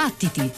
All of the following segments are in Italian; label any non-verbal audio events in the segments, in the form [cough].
Battiti!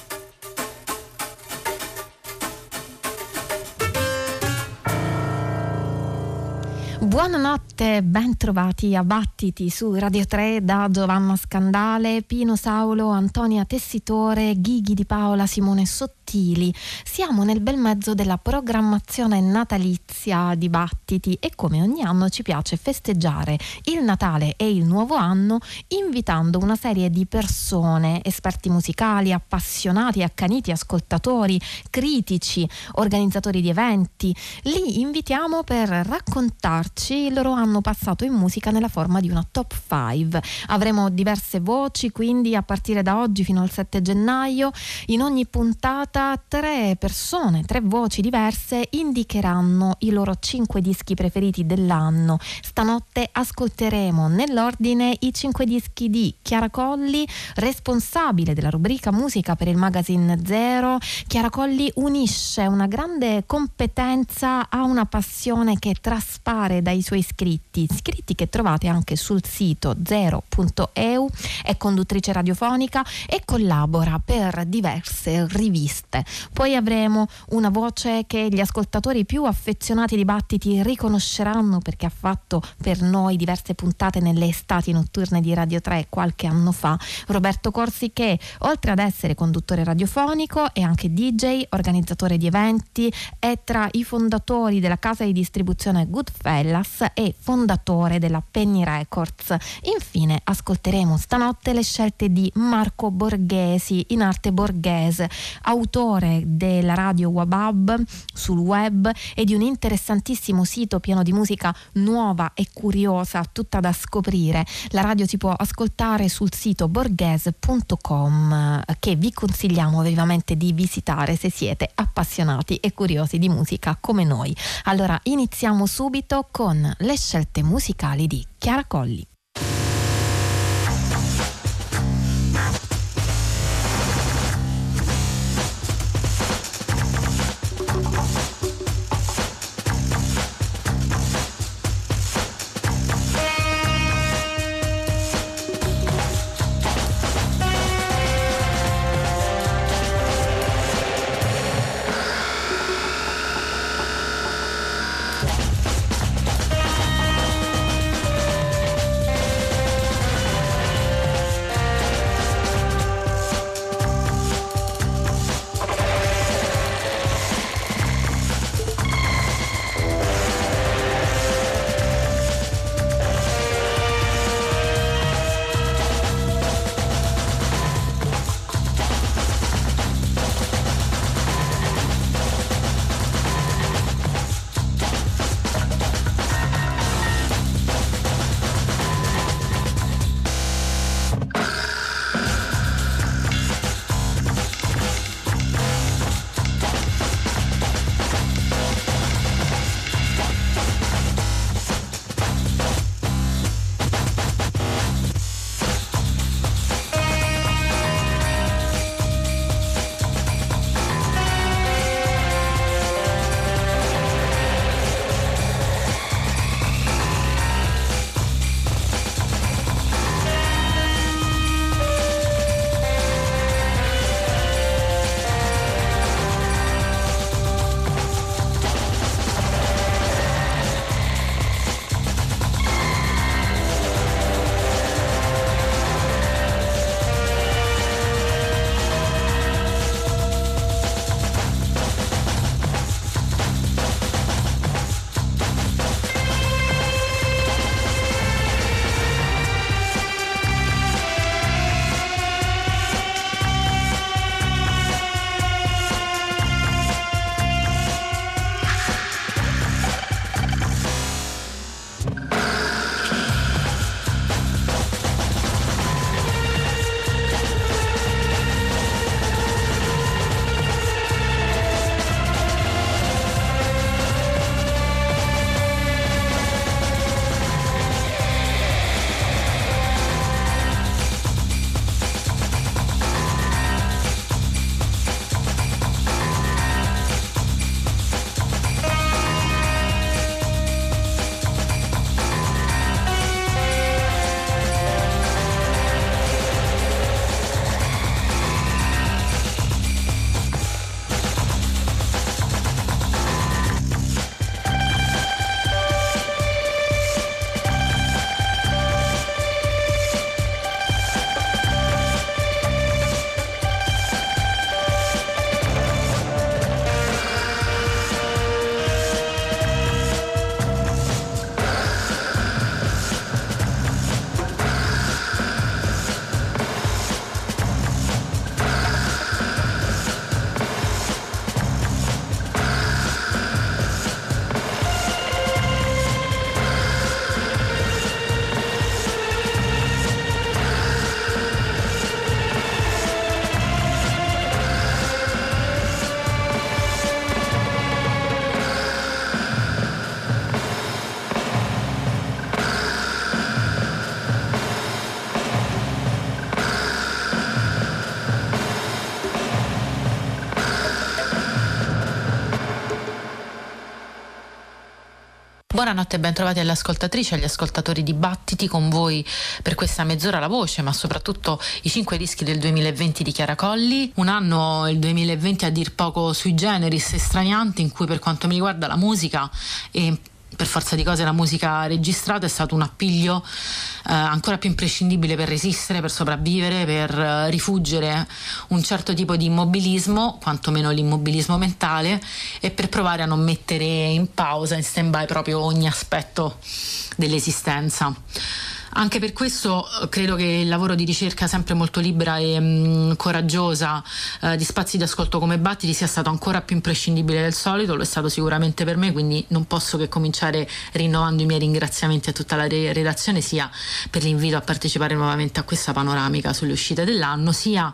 Buonanotte, ben trovati a Battiti su Radio 3 da Giovanna Scandale, Pino Saulo, Antonia Tessitore, Ghighi di Paola, Simone Sottile sottili. Siamo nel bel mezzo della programmazione natalizia di Battiti e come ogni anno ci piace festeggiare il Natale e il nuovo anno invitando una serie di persone, esperti musicali, appassionati, accaniti ascoltatori, critici, organizzatori di eventi. Li invitiamo per raccontarci il loro anno passato in musica nella forma di una top 5. Avremo diverse voci, quindi a partire da oggi fino al 7 gennaio in ogni puntata tre persone, tre voci diverse indicheranno i loro cinque dischi preferiti dell'anno. Stanotte ascolteremo nell'ordine i cinque dischi di Chiara Colli, responsabile della rubrica musica per il magazine Zero. Chiara Colli unisce una grande competenza a una passione che traspare dai suoi scritti, scritti che trovate anche sul sito zero.eu, è conduttrice radiofonica e collabora per diverse riviste scritte. Poi avremo una voce che gli ascoltatori più affezionati ai dibattiti riconosceranno perché ha fatto per noi diverse puntate nelle estati notturne di Radio 3 qualche anno fa. Roberto Corsi che oltre ad essere conduttore radiofonico è anche DJ, organizzatore di eventi, è tra i fondatori della casa di distribuzione Goodfellas e fondatore della Penny Records. Infine ascolteremo stanotte le scelte di Marco Borghesi in arte borghese, autore autore della radio Wabab sul web e di un interessantissimo sito pieno di musica nuova e curiosa, tutta da scoprire. La radio si può ascoltare sul sito borghese.com che vi consigliamo vivamente di visitare se siete appassionati e curiosi di musica come noi. Allora iniziamo subito con le scelte musicali di Chiara Colli. Buonanotte e ben trovati alle ascoltatrici agli ascoltatori di Battiti con voi per questa mezz'ora la voce, ma soprattutto i cinque dischi del 2020 di Chiara Colli. Un anno, il 2020, a dir poco sui generis e straniante, in cui per quanto mi riguarda la musica e per forza di cose la musica registrata è stato un appiglio eh, ancora più imprescindibile per resistere, per sopravvivere, per eh, rifuggere un certo tipo di immobilismo, quantomeno l'immobilismo mentale, e per provare a non mettere in pausa, in stand-by proprio ogni aspetto dell'esistenza. Anche per questo eh, credo che il lavoro di ricerca sempre molto libera e mh, mm, coraggiosa eh, di spazi di ascolto come Battiti sia stato ancora più imprescindibile del solito, lo è stato sicuramente per me, quindi non posso che cominciare rinnovando i miei ringraziamenti a tutta la re- redazione, sia per l'invito a partecipare nuovamente a questa panoramica sulle uscite dell'anno, sia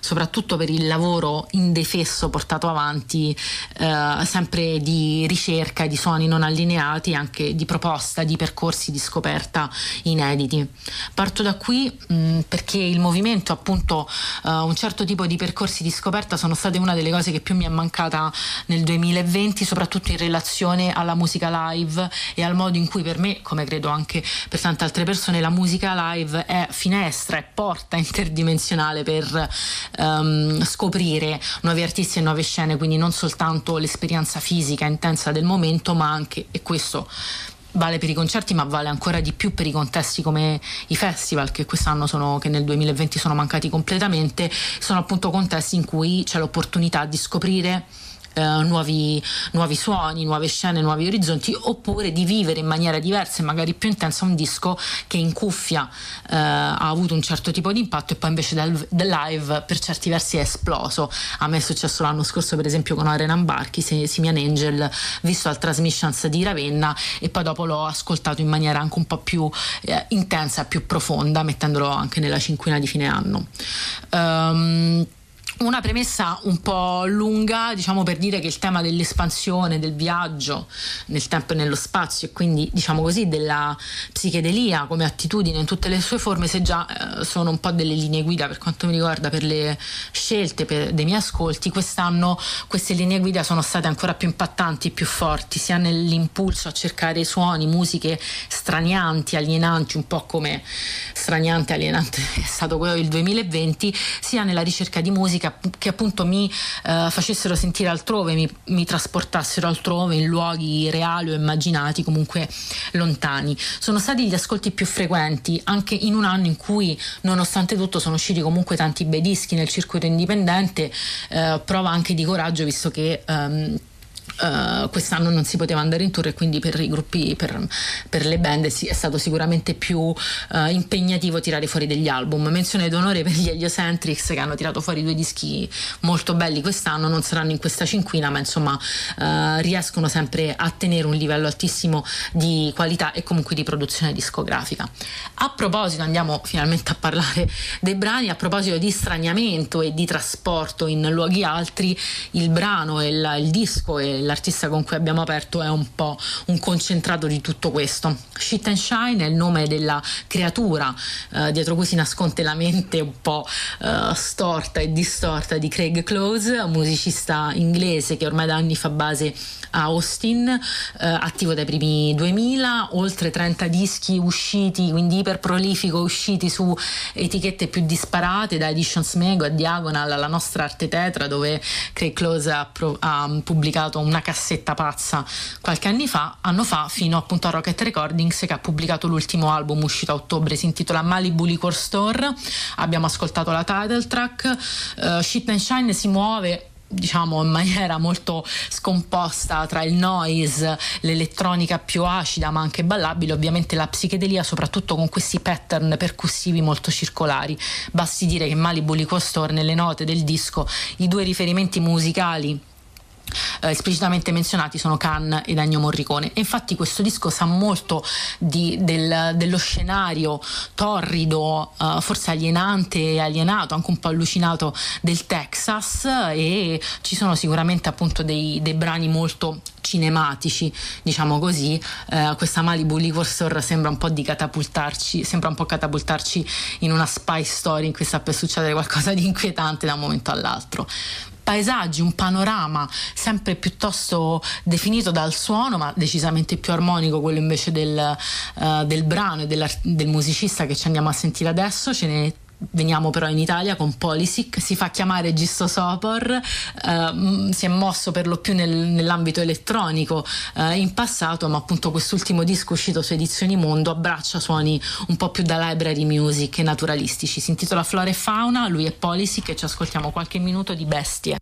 soprattutto per il lavoro indefesso portato avanti eh, sempre di ricerca, di suoni non allineati, anche di proposta, di percorsi di scoperta inediti inediti. Parto da qui mh, mm, perché il movimento, appunto, uh, un certo tipo di percorsi di scoperta sono state una delle cose che più mi è mancata nel 2020, soprattutto in relazione alla musica live e al modo in cui per me, come credo anche per tante altre persone, la musica live è finestra, è porta interdimensionale per um, scoprire nuovi artisti e nuove scene, quindi non soltanto l'esperienza fisica intensa del momento, ma anche, e questo vale per i concerti ma vale ancora di più per i contesti come i festival che quest'anno sono, che nel 2020 sono mancati completamente. Sono appunto contesti in cui c'è l'opportunità di scoprire eh, nuovi, nuovi, suoni, nuove scene, nuovi orizzonti, oppure di vivere in maniera diversa e magari più intensa un disco che in cuffia eh, ha avuto un certo tipo di impatto e poi invece dal, dal, live per certi versi è esploso. A me è successo l'anno scorso per esempio con Arenan Barchi, Simian Angel, visto al Transmissions di Ravenna e poi dopo l'ho ascoltato in maniera anche un po' più eh, intensa, più profonda, mettendolo anche nella cinquina di fine anno. Um, una premessa un po' lunga, diciamo per dire che il tema dell'espansione, del viaggio nel tempo e nello spazio e quindi diciamo così della psichedelia come attitudine in tutte le sue forme, se già eh, sono un po' delle linee guida per quanto mi riguarda per le scelte per, dei miei ascolti, quest'anno queste linee guida sono state ancora più impattanti più forti, sia nell'impulso a cercare suoni, musiche stranianti, alienanti, un po' come straniante, alienante [laughs] è stato quello del 2020, sia nella ricerca di musica che appunto mi eh, facessero sentire altrove, mi, mi, trasportassero altrove in luoghi reali o immaginati, comunque lontani. Sono stati gli ascolti più frequenti, anche in un anno in cui, nonostante tutto, sono usciti comunque tanti bei dischi nel circuito indipendente, eh, prova anche di coraggio, visto che ehm, Uh, quest'anno non si poteva andare in tour e quindi per i gruppi, per, per le band sì, è stato sicuramente più uh, impegnativo tirare fuori degli album. Menzione d'onore per gli Heliocentrics che hanno tirato fuori due dischi molto belli quest'anno, non saranno in questa cinquina ma insomma uh, riescono sempre a tenere un livello altissimo di qualità e comunque di produzione discografica. A proposito, andiamo finalmente a parlare dei brani, a proposito di straniamento e di trasporto in luoghi altri, il brano il, il disco e l'artista con cui abbiamo aperto è un po' un concentrato di tutto questo. Shit and Shine è il nome della creatura eh, dietro cui si nasconde la mente un po' eh, storta e distorta di Craig Close, musicista inglese che ormai da anni fa base a Austin, eh, attivo dai primi 2000, oltre 30 dischi usciti, quindi iperprolifico, usciti su etichette più disparate, da Editions Mego a Diagonal alla nostra arte tetra, dove Craig Close ha, pro- ha pubblicato una cassetta pazza qualche anni fa, anno fa, fino appunto a Rocket Recordings che ha pubblicato l'ultimo album uscito a ottobre, si intitola Malibu Liquor Store. Abbiamo ascoltato la title track. Uh, Shit and Shine si muove diciamo in maniera molto scomposta tra il noise, l'elettronica più acida ma anche ballabile, ovviamente la psichedelia soprattutto con questi pattern percussivi molto circolari. Basti dire che Malibu Liquor Store nelle note del disco i due riferimenti musicali eh, esplicitamente menzionati sono Khan ed Ennio Morricone. E infatti questo disco sa molto di, del, dello scenario torrido, eh, forse alienante e alienato, anche un po' allucinato del Texas e ci sono sicuramente appunto dei, dei brani molto cinematici, diciamo così, eh, questa Malibu Liquor Store sembra un po' di catapultarci, sembra un po' catapultarci in una spy story in cui sta per succedere qualcosa di inquietante da un momento all'altro. Paesaggi, un panorama sempre piuttosto definito dal suono, ma decisamente più armonico quello invece del, uh, del brano e del musicista che ci andiamo a sentire adesso. Ce ne Veniamo però in Italia con Polisic, si fa chiamare Gisto Sopor, eh, si è mosso per lo più nel, nell'ambito elettronico eh, in passato, ma appunto quest'ultimo disco uscito su Edizioni Mondo abbraccia suoni un po' più da library music e naturalistici. Si intitola Flora e Fauna, lui è Polisic e ci ascoltiamo qualche minuto di Bestie.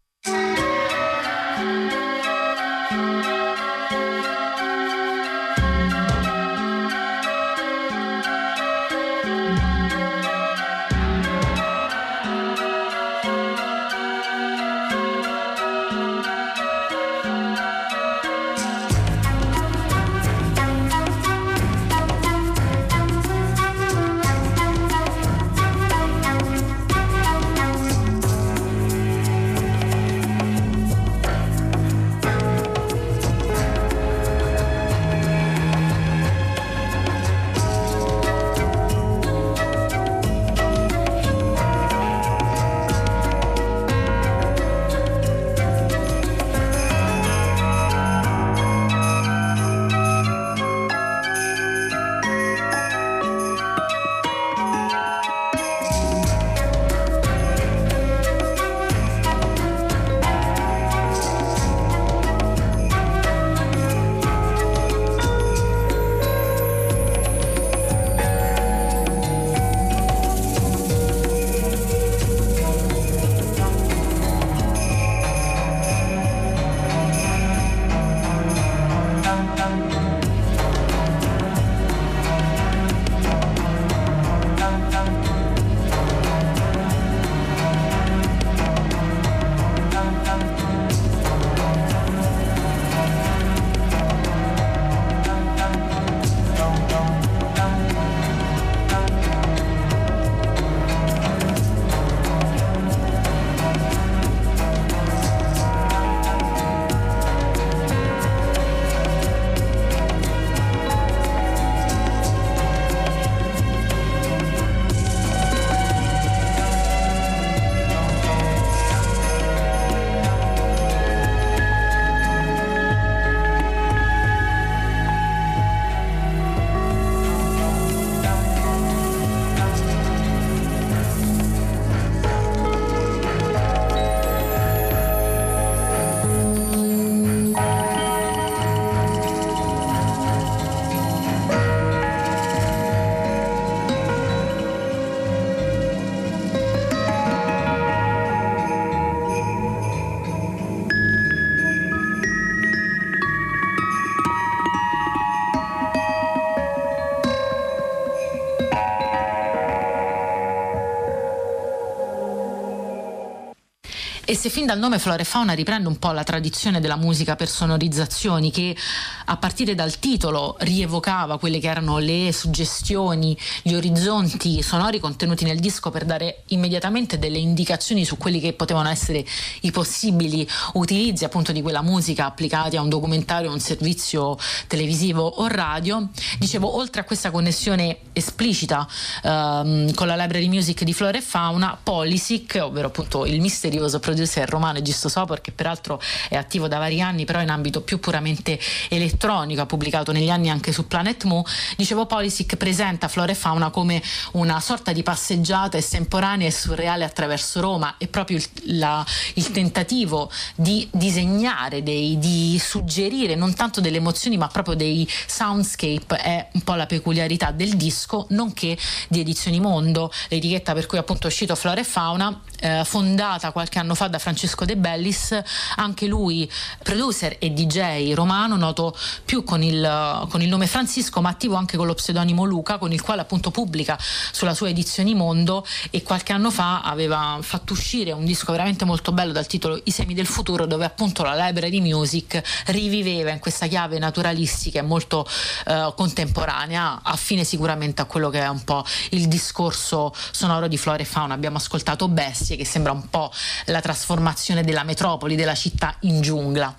E se fin dal nome Flora e Fauna riprende un po' la tradizione della musica per sonorizzazioni che a partire dal titolo rievocava quelle che erano le suggestioni, gli orizzonti sonori contenuti nel disco per dare immediatamente delle indicazioni su quelli che potevano essere i possibili utilizzi appunto di quella musica applicati a un documentario, un servizio televisivo o radio. Dicevo, oltre a questa connessione esplicita ehm, con la library music di Flora e Fauna, Polisic, ovvero appunto il misterioso producer producer romano Gisto Sopor che peraltro è attivo da vari anni però in ambito più puramente elettronico, ha pubblicato negli anni anche su Planet Mu, dicevo Polisic presenta Flora e Fauna come una sorta di passeggiata estemporanea e surreale attraverso Roma. E proprio il, la, il tentativo di disegnare, dei, di suggerire non tanto delle emozioni ma proprio dei soundscape. È un po' la peculiarità del disco nonché di Edizioni Mondo, l'etichetta per cui appunto è uscito Flora e Fauna eh, fondata qualche anno fa da Francesco De Bellis, anche lui producer e DJ romano, noto più con il, con il nome Francisco, ma attivo anche con lo pseudonimo Luca, con il quale appunto pubblica sulla sua edizione Mondo e qualche anno fa aveva fatto uscire un disco veramente molto bello dal titolo I semi del futuro, dove appunto la library music riviveva in questa chiave naturalistica e molto eh, contemporanea, affine sicuramente a quello che è un po' il discorso sonoro di flora e fauna. Abbiamo ascoltato Bestia galassie che sembra un po' la trasformazione della metropoli, della città in giungla.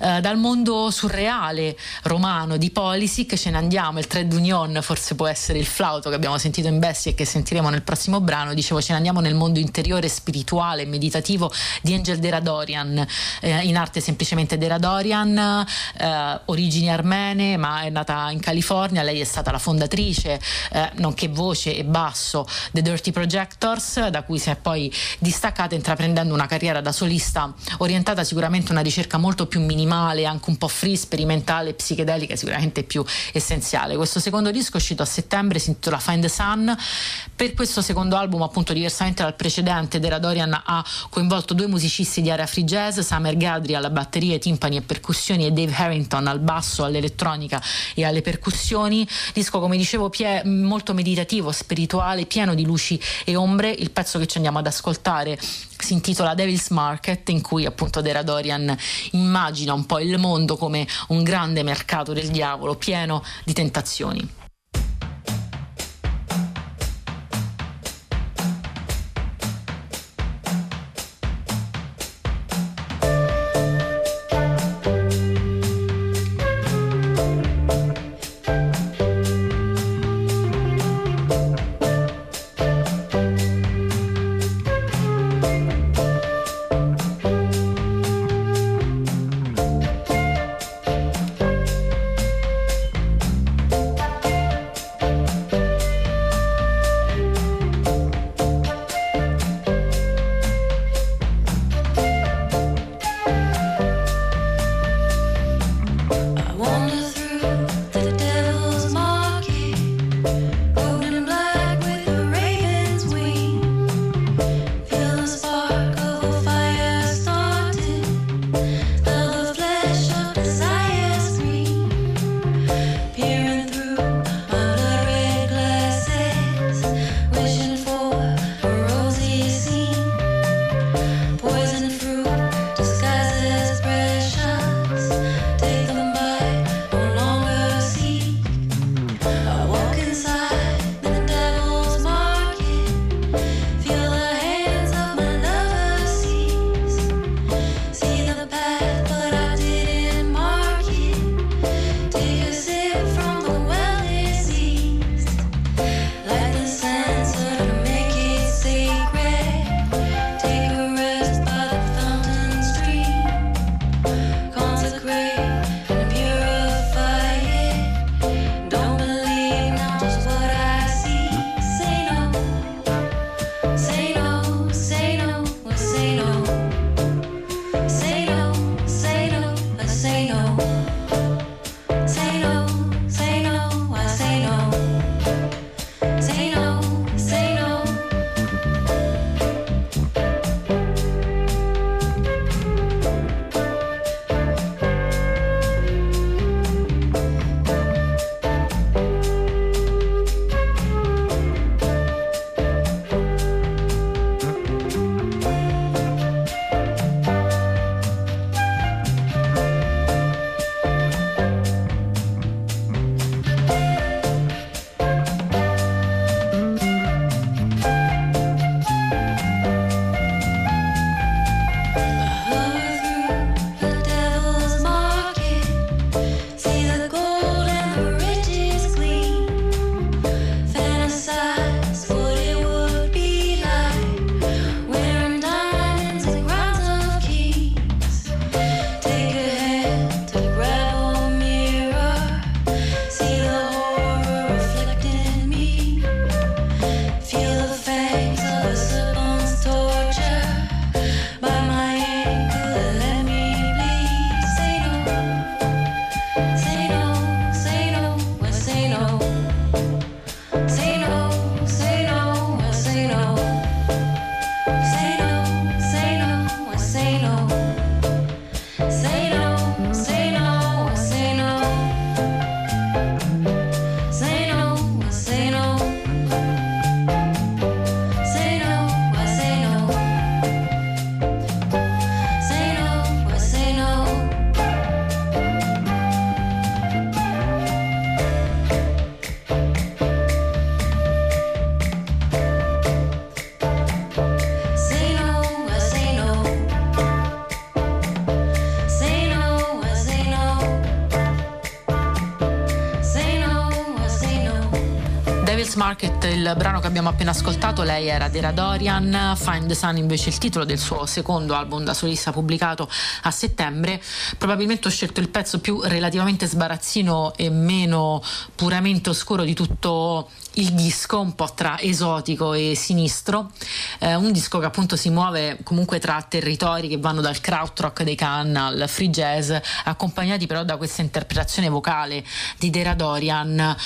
Eh, dal mondo surreale romano di Polisic ce ne andiamo, il Trade Union forse può essere il flauto che abbiamo sentito in Bessie e che sentiremo nel prossimo brano, dicevo ce ne andiamo nel mondo interiore, spirituale, meditativo di Angel Deradorian, eh, in arte semplicemente Deradorian, eh, origini armene ma è nata in California, lei è stata la fondatrice, eh, nonché voce e basso The Dirty Projectors, da cui si è poi distaccata intraprendendo una carriera da solista orientata sicuramente a una ricerca molto più minimale, anche un po' free, sperimentale, psichedelica, sicuramente più essenziale. Questo secondo disco è uscito a settembre, si intitola Find the Sun. Per questo secondo album, appunto, diversamente dal precedente, Dera Dorian ha coinvolto due musicisti di area free jazz, Summer Gadri alla batteria, timpani e percussioni e Dave Harrington al basso, all'elettronica e alle percussioni. Disco, come dicevo, pie- molto meditativo, spirituale, pieno di luci e ombre. Il pezzo che ci andiamo ad ascoltare si intitola Devil's Market in cui appunto Dera Dorian immagina un po' il mondo come un grande mercato del diavolo pieno di tentazioni. Il brano che abbiamo appena ascoltato, lei era Dera Dorian, Find the Sun invece il titolo del suo secondo album da solista pubblicato a settembre. Probabilmente ho scelto il pezzo più relativamente sbarazzino e meno puramente oscuro di tutto il disco, un po' tra esotico e sinistro, eh, un disco che appunto si muove comunque tra territori che vanno dal krautrock dei Cannes al free jazz, accompagnati però da questa interpretazione vocale di Dera Dorian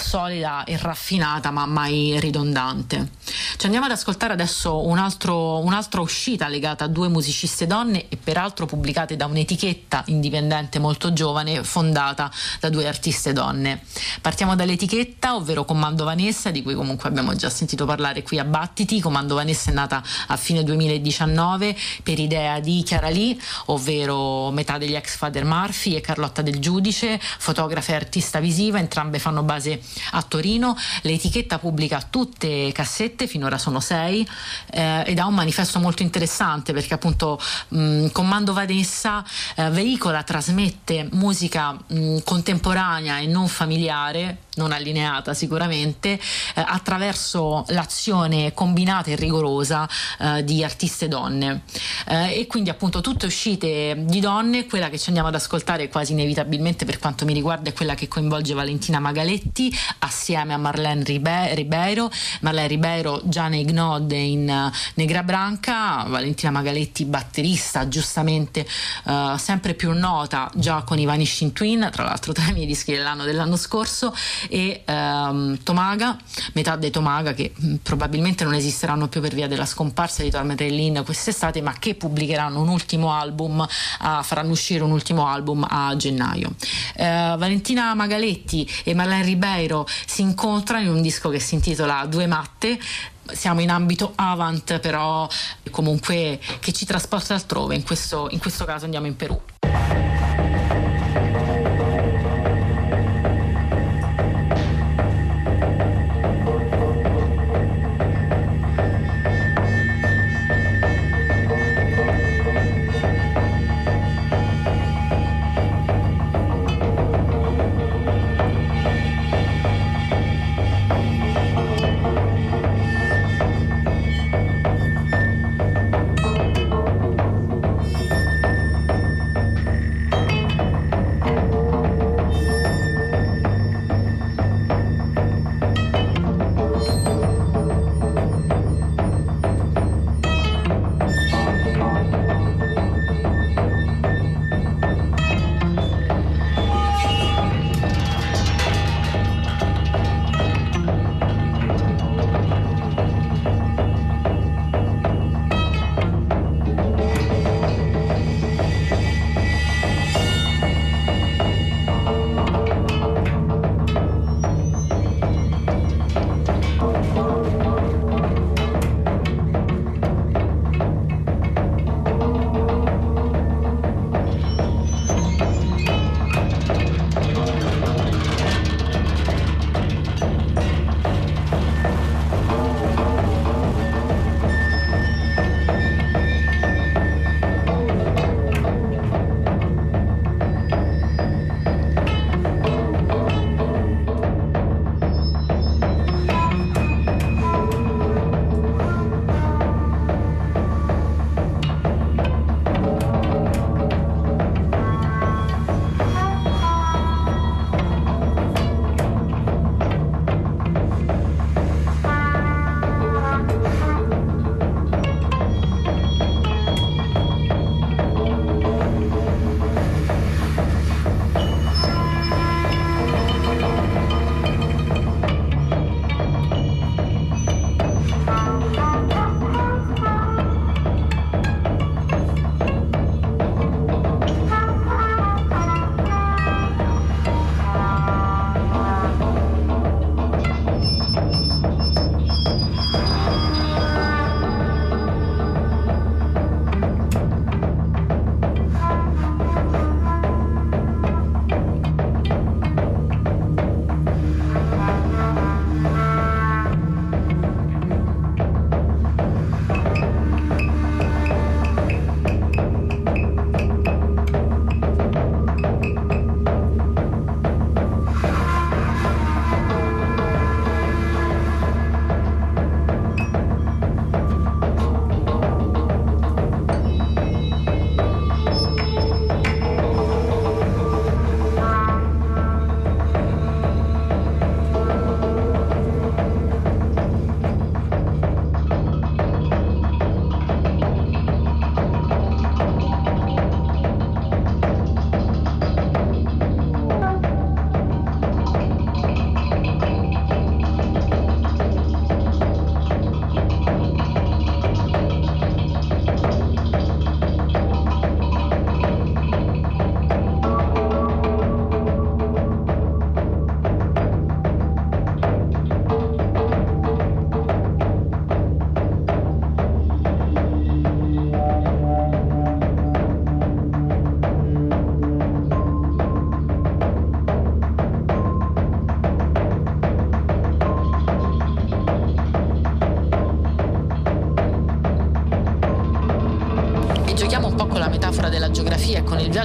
solida e raffinata ma mai ridondante. Ci andiamo ad ascoltare adesso un altro, un'altra uscita legata a due musiciste donne e peraltro pubblicate da un'etichetta indipendente molto giovane fondata da due artiste donne. Partiamo dall'etichetta, ovvero Comando Vanessa, di cui comunque abbiamo già sentito parlare qui a Battiti. Comando Vanessa è nata a fine 2019 per idea di Chiara Lee, ovvero metà degli ex Father Murphy e Carlotta del Giudice, fotografa e artista visiva, entrambe fanno base a Torino. L'etichetta pubblica tutte cassette, finora sono sei, eh, ed ha un manifesto molto interessante perché appunto mh, Comando Vanessa eh, veicola, trasmette musica mh, contemporanea e non familiare non allineata sicuramente, eh, attraverso l'azione combinata e rigorosa eh, di artiste donne. Eh, e quindi appunto tutte uscite di donne, quella che ci andiamo ad ascoltare quasi inevitabilmente per quanto mi riguarda è quella che coinvolge Valentina Magaletti assieme a Marlene Ribe- Ribeiro, Marlene Ribeiro già nei Gnod in uh, Negra Branca, Valentina Magaletti batterista giustamente uh, sempre più nota già con i Vanishing Twin, tra l'altro tra i miei dischi dell'anno dell'anno scorso e um, Tomaga, metà dei Tomaga che probabilmente non esisteranno più per via della scomparsa di Torment Lynn quest'estate, ma che pubblicheranno un ultimo album, uh, faranno uscire un ultimo album a gennaio. Uh, Valentina Magaletti e Marlene Ribeiro si incontrano in un disco che si intitola Due matte siamo in ambito avant, però comunque che ci trasporta altrove, in questo, in questo caso andiamo in Perù.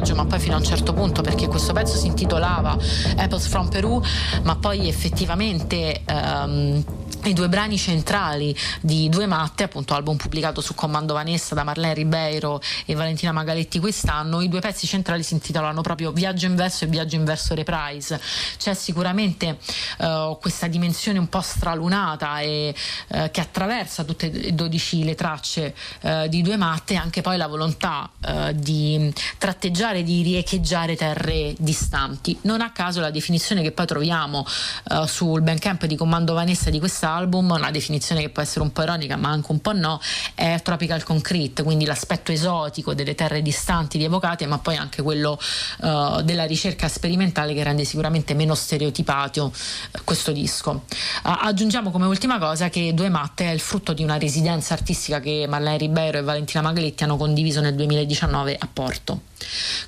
Viaggio, ma poi fino a un certo punto, perché questo pezzo si intitolava Apples from Peru, ma poi effettivamente um, i due brani centrali di Due Matte, appunto album pubblicato su Comando Vanessa da Marlene Ribeiro e Valentina Magaletti quest'anno, i due pezzi centrali si intitolano proprio Viaggio in verso e Viaggio in verso reprise. C'è sicuramente uh, questa dimensione un po' stralunata e uh, che attraversa tutte e 12 le tracce uh, di Due Matte e anche poi la volontà di tratteggiare, di riecheggiare terre distanti. Non a caso la definizione che poi troviamo sul Bandcamp di Comando Vanessa di quest'anno album, una definizione che può essere un po' ironica ma anche un po' no, è tropical concrete, quindi l'aspetto esotico delle terre distanti rievocate, ma poi anche quello uh, della ricerca sperimentale che rende sicuramente meno stereotipato uh, questo disco. Uh, aggiungiamo come ultima cosa che Due Matte è il frutto di una residenza artistica che Marlene Ribeiro e Valentina Magaletti hanno condiviso nel 2019 a Porto.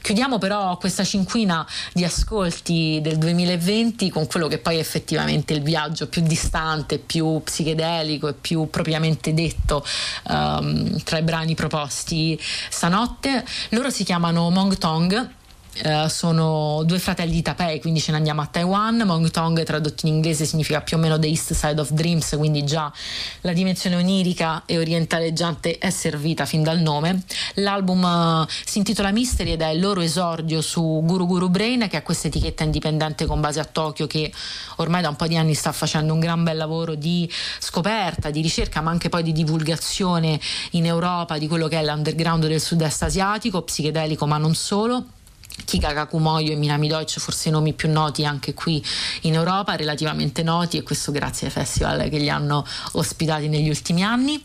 Chiudiamo però questa cinquina di ascolti del 2020 con quello che poi è effettivamente il viaggio più distante, più psichedelico e più propriamente detto um, tra i brani proposti stanotte. Loro si chiamano Mong Tong Uh, sono due fratelli di Tapei, quindi ce ne andiamo a Taiwan. Mong Tong tradotto in inglese significa più o meno The East Side of Dreams, quindi già la dimensione onirica e orientaleggiante è servita fin dal nome. L'album uh, si intitola Mystery ed è il loro esordio su Guru Guru Brain, che è questa etichetta indipendente con base a Tokyo che ormai da un po' di anni sta facendo un gran bel lavoro di scoperta, di ricerca, ma anche poi di divulgazione in Europa di quello che è l'underground del sud-est asiatico, psichedelico ma non solo. Kika Kakumoyo e Minami Deutsch, forse i nomi più noti anche qui in Europa, relativamente noti e questo grazie ai festival che li hanno ospitati negli ultimi anni.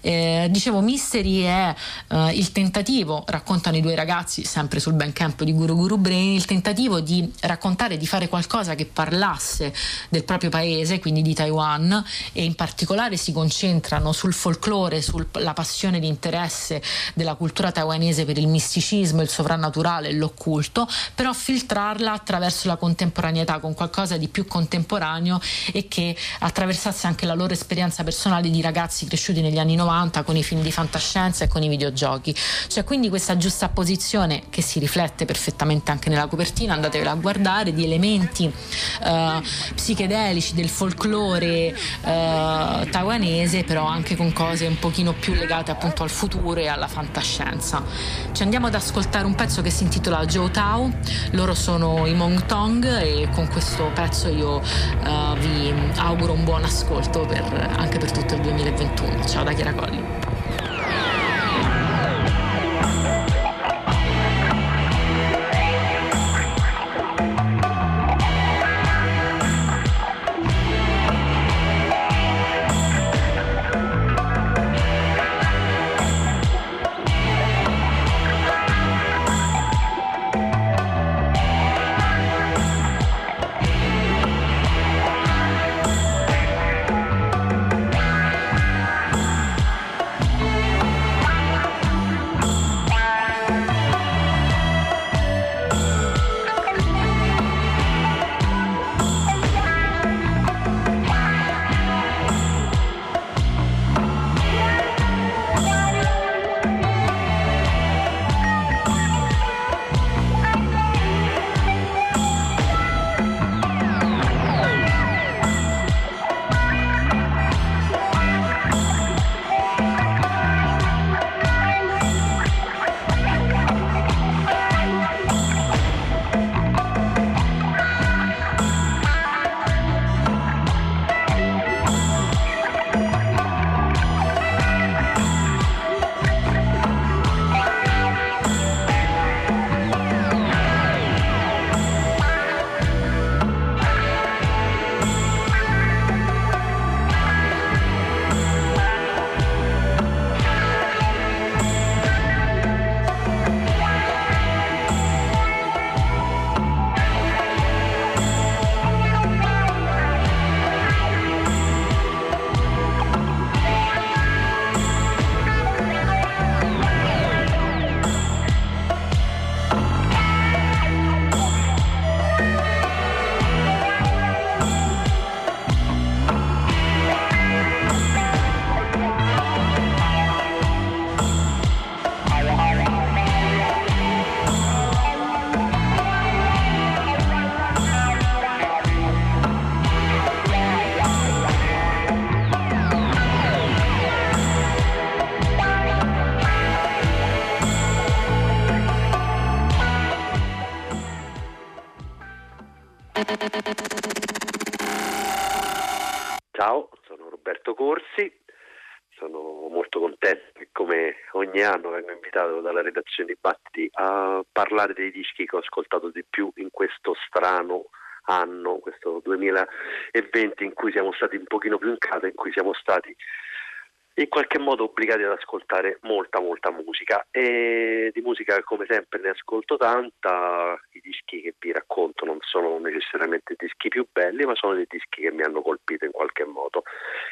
Eh, dicevo, Mystery è eh, il tentativo, raccontano i due ragazzi, sempre sul Bandcamp di Guru Guru Brain, il tentativo di raccontare, di fare qualcosa che parlasse del proprio paese, quindi di Taiwan, e in particolare si concentrano sul folklore, sulla passione di interesse della cultura taiwanese per il misticismo, il sovrannaturale, l'occulto culto, però filtrarla attraverso la contemporaneità con qualcosa di più contemporaneo e che attraversasse anche la loro esperienza personale di ragazzi cresciuti negli anni 90 con i film di fantascienza e con i videogiochi. C'è quindi questa giusta posizione che si riflette perfettamente anche nella copertina, andatevela a guardare, di elementi uh, psichedelici del folklore uh, taiwanese, però anche con cose un pochino più legate appunto al futuro e alla fantascienza. Ci andiamo ad ascoltare un pezzo che si intitola Joe Tao, loro sono i Mong Tong e con questo pezzo io uh, vi auguro un buon ascolto per, anche per tutto il 2021. Ciao da Chiara Colli. Invitato dalla redazione di Batti a parlare dei dischi che ho ascoltato di più in questo strano anno, questo 2020 in cui siamo stati un pochino più in casa, in cui siamo stati in qualche modo obbligati ad ascoltare molta molta musica e di musica come sempre ne ascolto tanta, i dischi che vi racconto non sono necessariamente dischi più belli ma sono dei dischi che mi hanno colpito in qualche modo.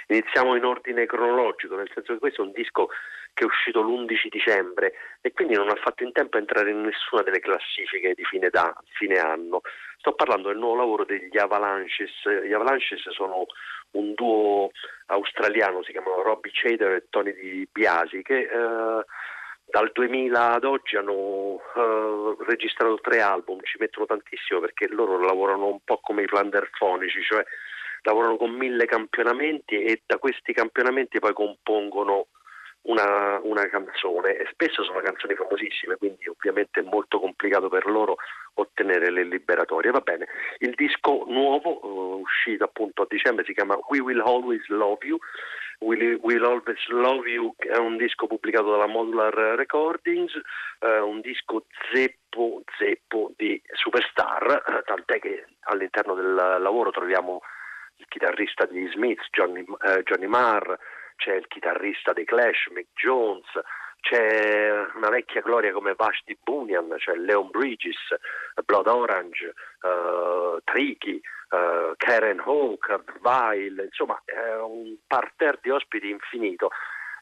Iniziamo in ordine cronologico, nel senso che questo è un disco che è uscito l'11 dicembre e quindi non ha fatto in tempo a entrare in nessuna delle classifiche di fine, da, fine anno. Sto parlando del nuovo lavoro degli Avalanches. Gli Avalanches sono un duo australiano, si chiamano Robbie Chader e Tony Di Biasi, che eh, dal 2000 ad oggi hanno eh, registrato tre album, ci mettono tantissimo perché loro lavorano un po' come i flanderfonici, cioè lavorano con mille campionamenti e da questi campionamenti poi compongono una, una, canzone e spesso sono canzoni famosissime, quindi ovviamente è molto complicato per loro ottenere le liberatorie. Va bene, il disco nuovo uh, uscito appunto a dicembre si chiama We Will Always Love You. Will, Will Always Love You è un disco pubblicato dalla Modular Recordings, uh, un disco zeppo zeppo di superstar, uh, tant'è che all'interno del lavoro troviamo il chitarrista di Smith, Johnny, eh, Johnny Marr, c'è il chitarrista dei Clash, Mick Jones, c'è una vecchia gloria come Vashti Bunyan, c'è Leon Bridges, Blood Orange, uh, Tricky, uh, Karen Hawk, Vile, insomma è un parterre di ospiti infinito.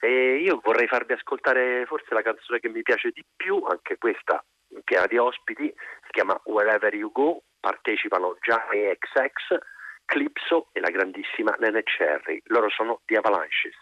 E io vorrei farvi ascoltare forse la canzone che mi piace di più, anche questa piena di ospiti, si chiama Wherever You Go, partecipano Gianni XX, Clipso e la grandissima Nene Cherry. Loro sono The Avalanches.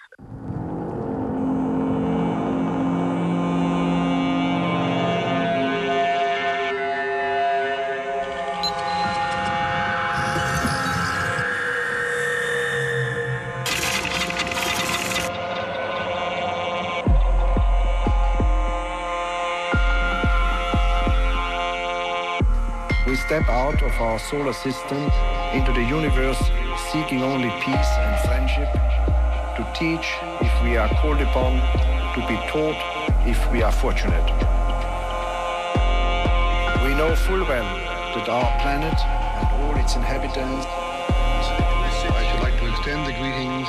Step out of our solar system into the universe seeking only peace and friendship, to teach if we are called upon, to be taught if we are fortunate. We know full well that our planet and all its inhabitants. I should like to extend the greetings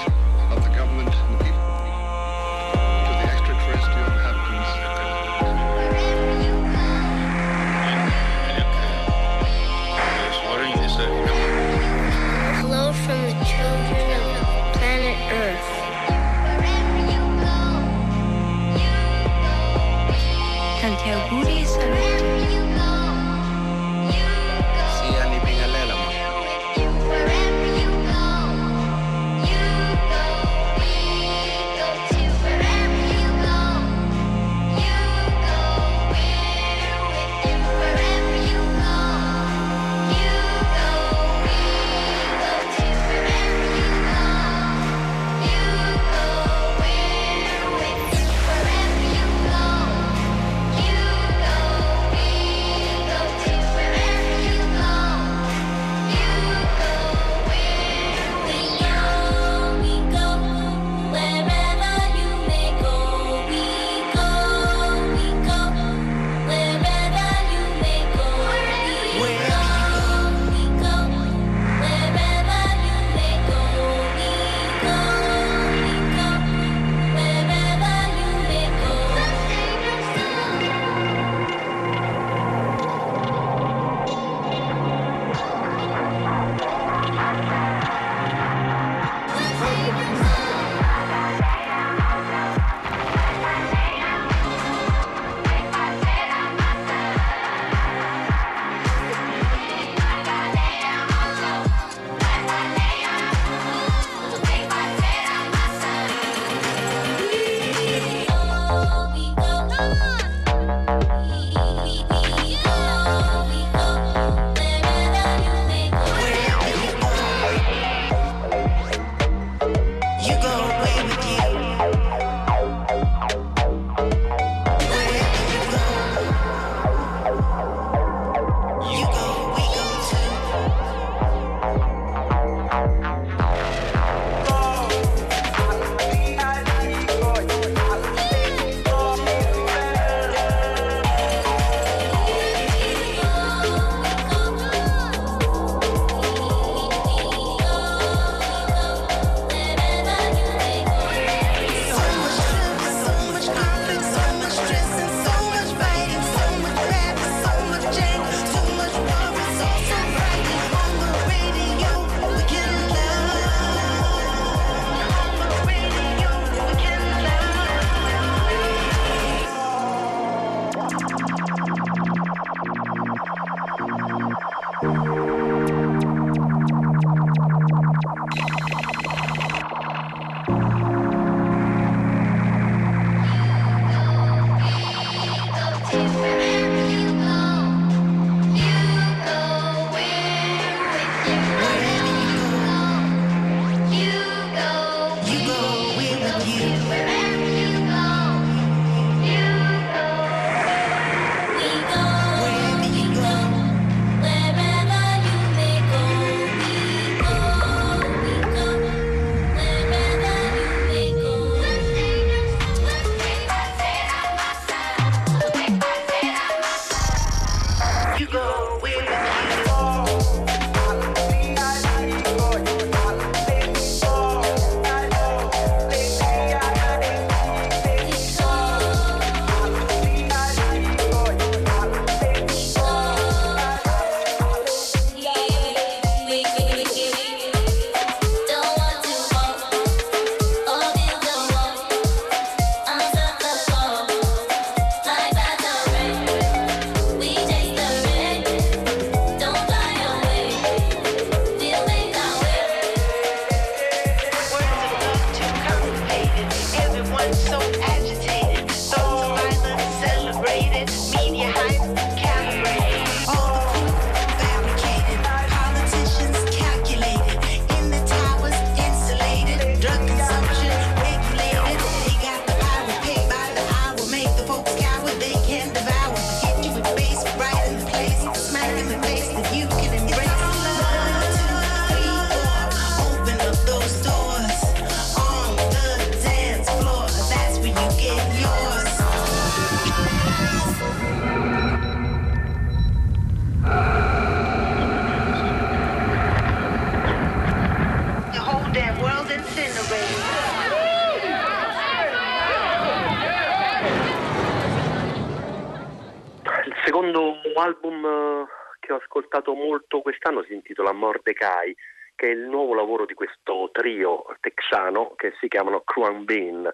ascoltato molto quest'anno si intitola Mordecai, che è il nuovo lavoro di questo trio texano che si chiamano Kruan Bean.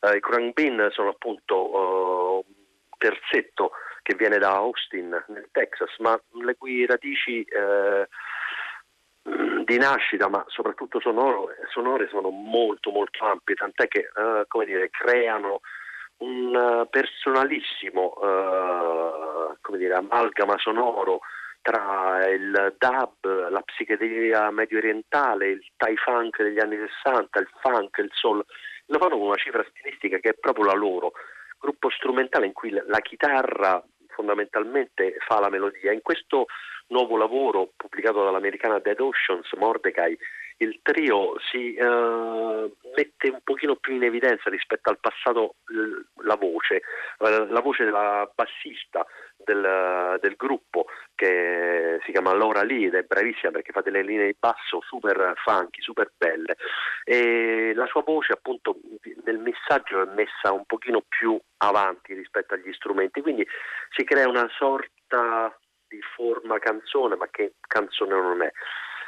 Uh, I Kruan Bean sono appunto un terzetto che viene da Austin nel Texas, ma le cui radici uh, di nascita, ma soprattutto sonore, sonore, sono molto molto ampie, tant'è che come dire, creano un personalissimo come dire, amalgama sonoro tra il dub, la psichedelia medio orientale, il Thai funk degli anni 60, il funk, il soul, lo fanno con una cifra stilistica che è proprio la loro, gruppo strumentale in cui la chitarra fondamentalmente fa la melodia. In questo nuovo lavoro pubblicato dall'americana Dead Oceans, Mordecai, il trio si uh, mette un pochino più in evidenza rispetto al passato la voce, uh, la voce della bassista del, del, gruppo che si chiama Laura Lee ed è bravissima perché fa delle linee di basso super funky, super belle e la sua voce appunto nel messaggio è messa un pochino più avanti rispetto agli strumenti, quindi si crea una sorta di forma canzone ma che canzone non è.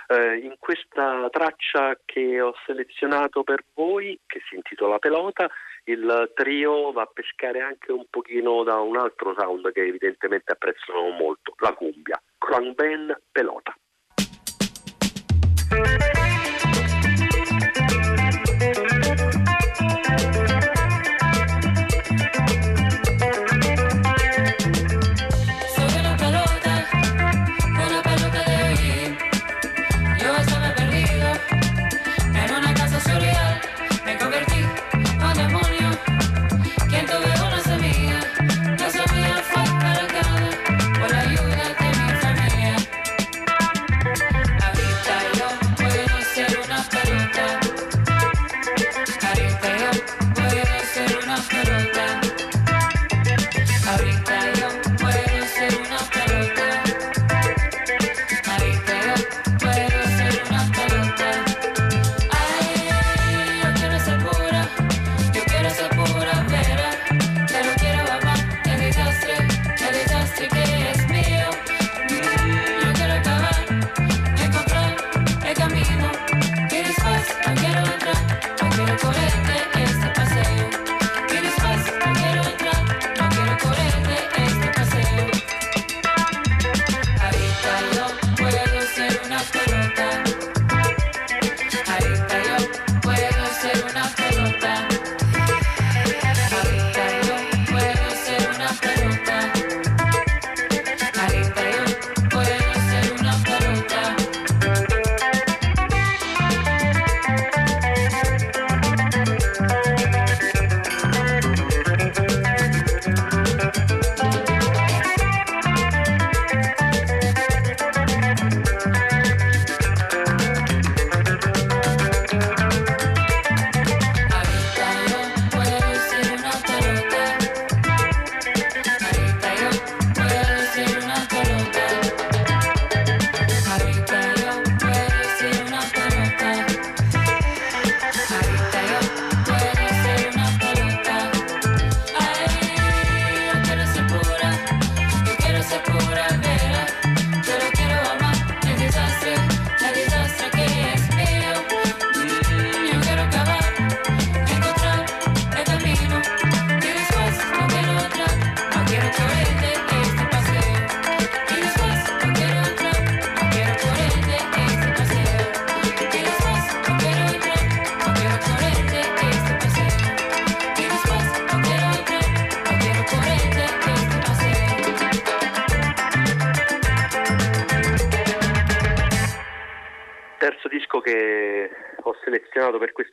Eh, in questa traccia che ho selezionato per voi, che si intitola Pelota, il trio va a pescare anche un pochino da un altro sound che evidentemente apprezzano molto, la cumbia. Crown Ben Pelota.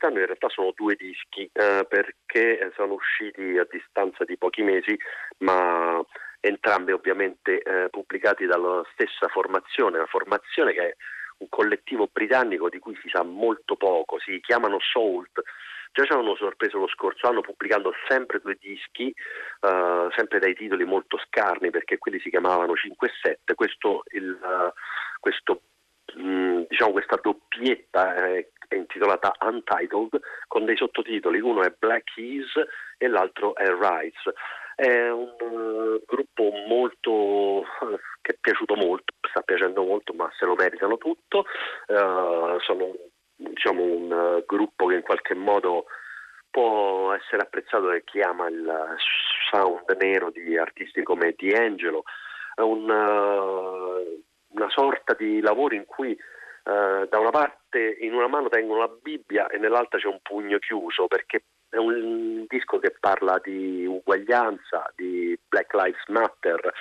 Quest'anno in realtà sono due dischi eh, perché sono usciti a distanza di pochi mesi ma entrambi ovviamente eh, pubblicati dalla stessa formazione, una formazione che è un collettivo britannico di cui si sa molto poco, si chiamano Salt. Già ci avevano sorpreso lo scorso anno pubblicando sempre due dischi, uh, sempre dai titoli molto scarni perché quelli si chiamavano 5 e 7. Questo, il, uh, questo diciamo questa doppietta è, è intitolata Untitled con dei sottotitoli, uno è Black Keys e l'altro è Rise. È un uh, gruppo molto che è piaciuto molto, sta piacendo molto, ma se lo meritano tutto. Uh, sono diciamo, un gruppo che in qualche modo può essere apprezzato da chi ama il sound nero di artisti come D'Angelo. È un, una sorta di lavoro in cui Uh, da una parte in una mano tengono la Bibbia e nell'altra c'è un pugno chiuso perché è un disco che parla di uguaglianza, di Black Lives Matter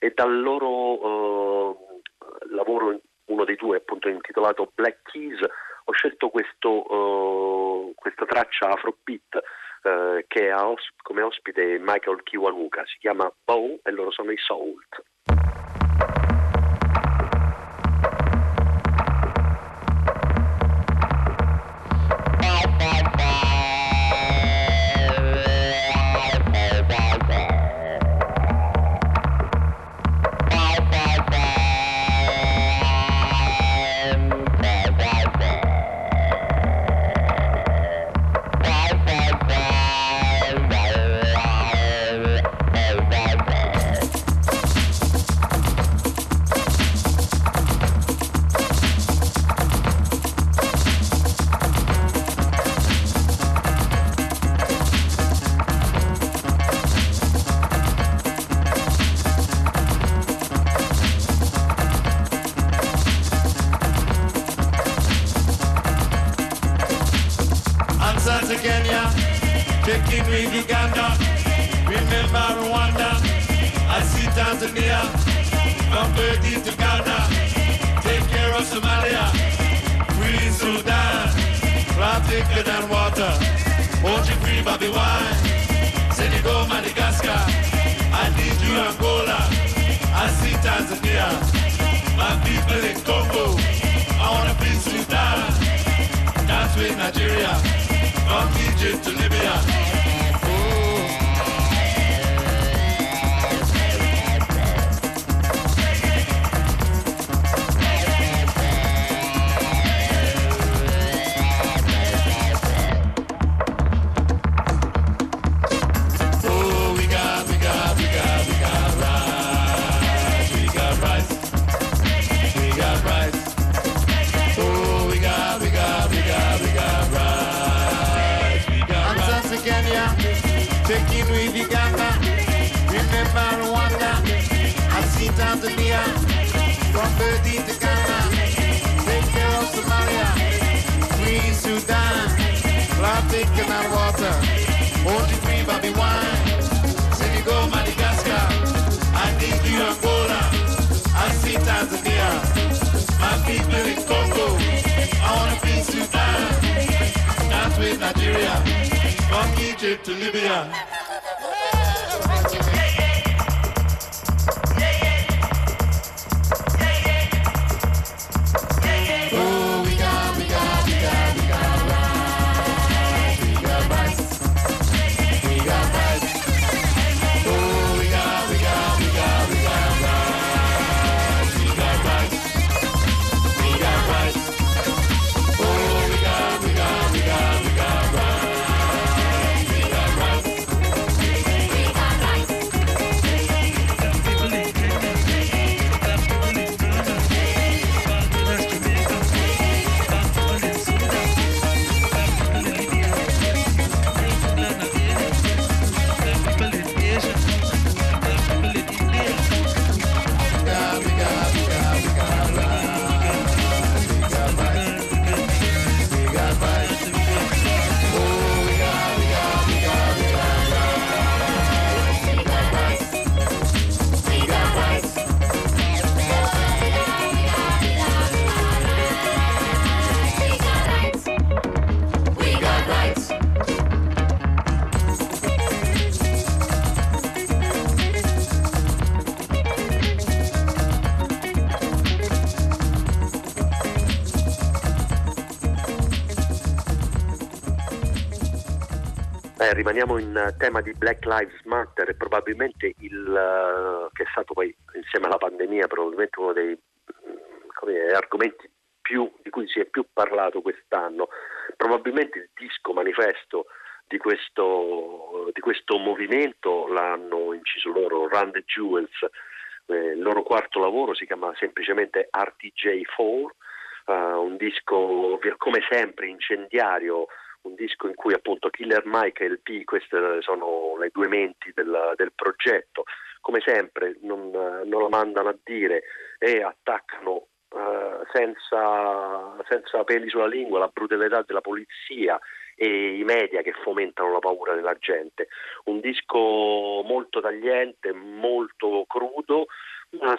e dal loro uh, lavoro, uno dei due appunto intitolato Black Keys, ho scelto questo, uh, questa traccia Afrobeat che ha os- come ospite Michael Kiwanuka, si chiama Bow e loro sono i Salt. with Nigeria, from Egypt to Libya. Rimaniamo in tema di Black Lives Matter probabilmente il, uh, che è stato poi insieme alla pandemia probabilmente uno dei dire, argomenti più, di cui si è più parlato quest'anno. Probabilmente il disco manifesto di questo, di questo movimento l'hanno inciso loro, Run the Jewels, eh, il loro quarto lavoro si chiama semplicemente RTJ4, uh, eh, un disco come sempre incendiario, disco in cui appunto Killer Mike e LP, queste sono le due menti del, del progetto, come sempre non, non, lo mandano a dire e attaccano uh, senza, senza peli sulla lingua la brutalità della polizia e i media che fomentano la paura della gente. Un disco molto tagliente, molto crudo, ma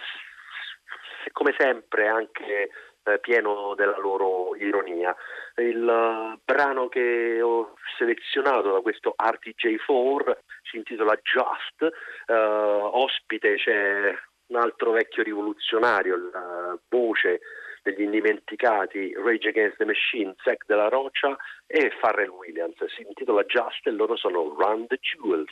come sempre anche eh, pieno della loro ironia. Il uh, brano che ho selezionato da questo RTJ4 si intitola Just, uh, ospite c'è un altro vecchio rivoluzionario, la voce degli indimenticati Rage Against the Machine, Zack della Roccia e Farrell Williams. Si intitola Just e loro sono Run the Jewels.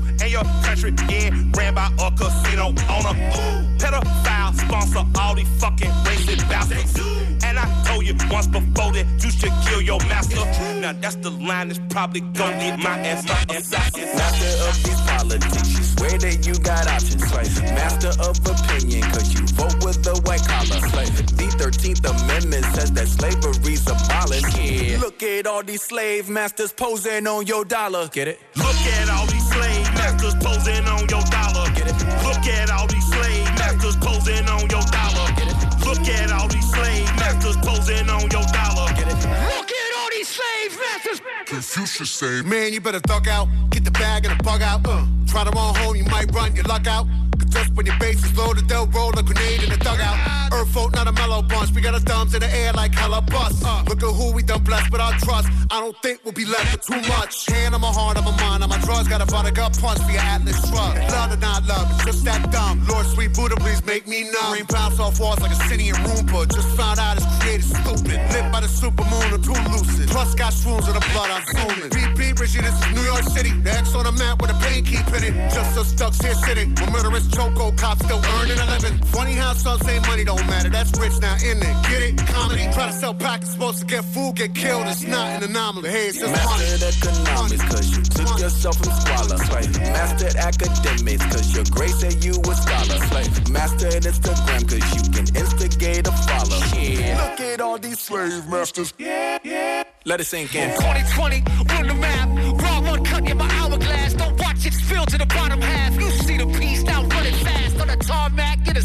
your country being ran by a casino owner. Pedophile sponsor all these fucking racist bastards. And I told you once before that you should kill your master. Now that's the line that's probably gonna get my ass my Master of these politics, swear that you got options. Master of opinion, cause you vote with the white collar. The 13th Amendment says that slavery's abolished. Yeah. Look at all these slave masters posing on your dollar. Get it? Look at all these slave masters posing on your dollar. Get it? Look at all these slave masters posing on your dollar. Get it? Look at all these slave masters posing on your dollar. Get it? Look at all these slave masters. Confucius say, man, you better duck out. Get the bag and the bug out. Uh, try to run home, you might run your luck out. Just when your base is loaded, they'll roll a grenade in the dugout. Earth folk, not a mellow bunch. We got our thumbs in the air like hella bust. Uh, look at who we done blessed with our trust. I don't think we'll be left with too much. Hand on my heart, on my mind, on my drugs. Got a vodka punch for your Atlas truck. Love or not love, it's just that dumb. Lord, sweet Buddha, please make me numb. Rain bounce off walls like a Sinian Roomba. Just found out it's created stupid. Lit by the super moon, I'm too lucid. Plus got shrooms in the blood, I'm zooming. BP, Richie, this is New York City. The X on the map with a pain keep in it. Just so stuck here sitting. With murderous choco cops still earning a living. Funny how some say money don't matter. That's rich now, in it? Get it? Comedy. Try to sell packets, supposed to get food, get killed. It's not an anomaly. Hey, it's just Mastered economics, cause you took yourself from squalor. Slave. Mastered academics, cause your grade said you a scholar. Slave. Mastered Instagram, cause you can instigate a follow. Yeah. Look at all these slave masters. Yeah, yeah. Let it sink in. 2020, run the map. Raw one cut in my hourglass. Don't watch it spill to the bottom half. You see the piece now running fast on the tarmac. Get a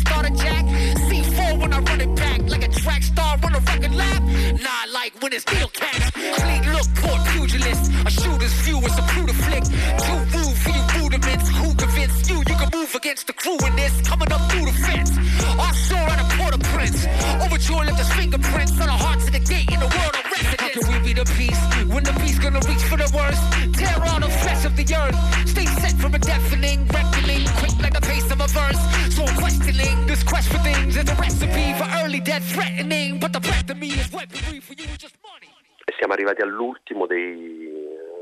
Siamo arrivati all'ultimo dei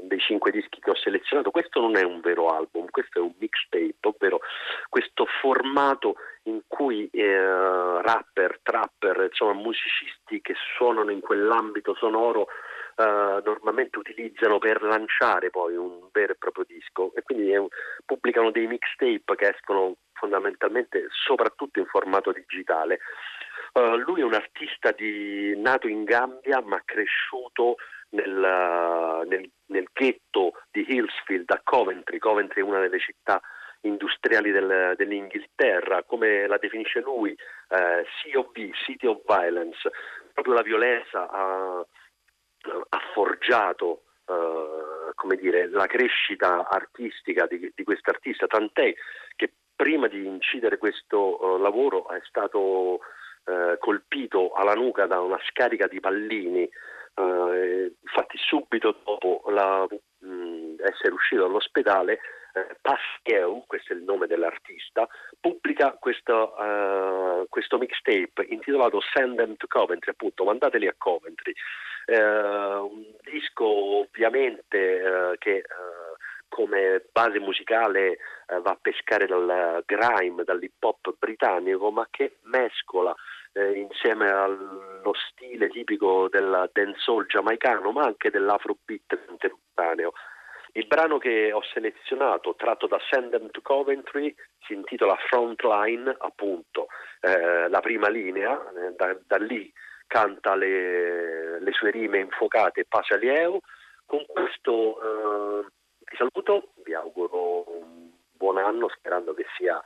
dei cinque dischi che ho selezionato, questo non è un vero album, questo è un mixtape, ovvero questo formato in cui eh, rapper, trapper, insomma musicisti che suonano in quell'ambito sonoro eh, normalmente utilizzano per lanciare poi un vero e proprio disco. E quindi un, pubblicano dei mixtape che escono fondamentalmente soprattutto in formato digitale. Uh, lui è un artista di, nato in Gambia ma cresciuto nel, nel, nel, ghetto di Hillsfield a Coventry. Coventry è una delle città industriali del, dell'Inghilterra, come la definisce lui, eh, COV, City of Violence. Proprio la violenza ha, ha forgiato eh, come dire, la crescita artistica di, di quest'artista, tant'è che prima di incidere questo uh, lavoro è stato uh, colpito alla nuca da una scarica di pallini, uh, infatti subito dopo la, mh, mm, essere uscito dall'ospedale eh, Pasqueu, questo è il nome dell'artista, pubblica questo, uh, questo, mixtape intitolato Send Them to Coventry, appunto, mandateli a Coventry. Uh, un disco ovviamente uh, che come base musicale va a pescare dal grime, dall'hip hop britannico, ma che mescola eh, insieme allo stile tipico del dancehall giamaicano, ma anche dell'afrobeat contemporaneo. Il brano che ho selezionato, tratto da Send Them to Coventry, si intitola Frontline, appunto, eh, la prima linea, eh, da, da, lì canta le, le, sue rime infuocate Pasalieu. Con questo eh, vi saluto, vi auguro un buon anno sperando che sia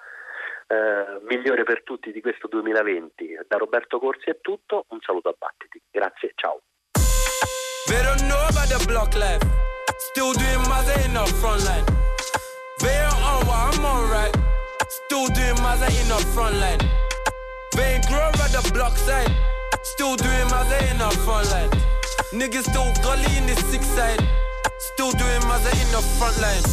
eh, migliore per tutti di questo 2020. Da Roberto Corsi è tutto, un saluto a Battiti. Grazie, ciao. They ain't grow at the block side. Still doing Mazza in the front line. Niggas still gully in the six side. Still doing Mazza in the front line.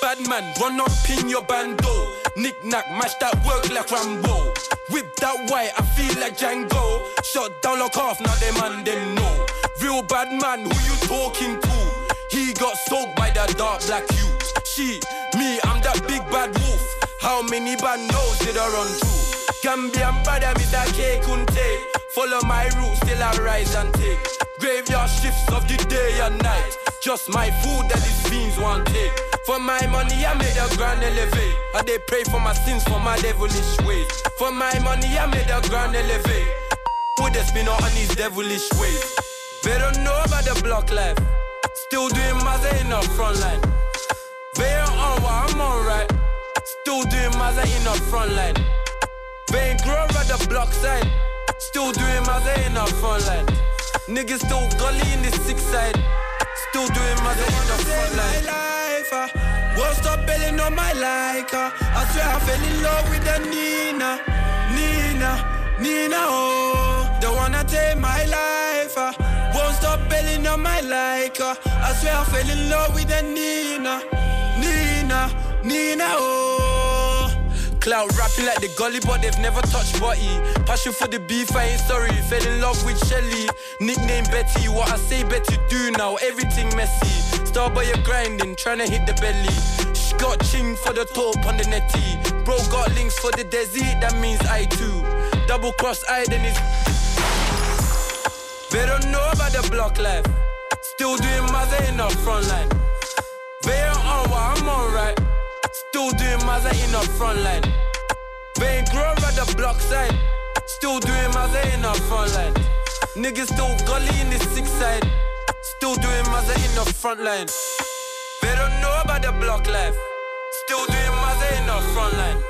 Bad man, run up in your bando. Nick knack, match that work like Rambo. Whip that white, I feel like Django. Shot down, lock off, now they man, them know. Real bad man, who you talking to? He got soaked by that dark black hue. She, me, I'm that big bad wolf. How many bandos did I run to? Gambian brother, that K Kunte. Follow my roots till I rise and take. Graveyard shifts of the day and night. Just my food that these fiends want take. For my money, I made a grand elevate. I they pray for my sins for my devilish ways. For my money, I made a grand elevate. Put the spin on these devilish ways. Better know about the block life. Still doing Mazza in the front line. They ain't on what I'm on right. Still doing Mazza in the front line. They ain't grow at the block side. Still doing Mazza in the front line. Niggas still gully in the six side. Still doing Mazza in the front line. My life, uh, won't stop belling on my like. Uh, I swear I fell in love with the Nina. Nina, Nina, oh. Don't wanna take my life. Uh, won't stop belling on my like her. I swear I fell in love with a Nina, Nina, Nina, oh. Cloud rapping like the gully, but they've never touched body. Passion for the beef, I ain't sorry. Fell in love with Shelly. Nickname Betty, what I say Betty do now, everything messy. Star by your grinding, trying to hit the belly. She got ching for the top on the netty. Bro got links for the desi, that means I too. Double cross I, then it's they don't know about the block life. Still doing Mazza in the front line. They ain't on what I'm on right. Still doing Mazza in the front line. They ain't grow at the block side. Still doing Mazza in the front line. Niggas still gully in the six side. Still doing Mazza in the front line. They don't know about the block life. Still doing Mazza in the front line.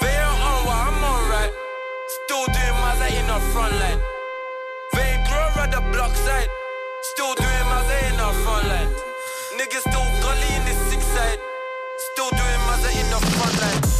They ain't on what I'm on right. Still doing Mazza in the front line They grow at the block side. Still doing my in the front line. Niggas still gully in the six side. Still doing my in the front line.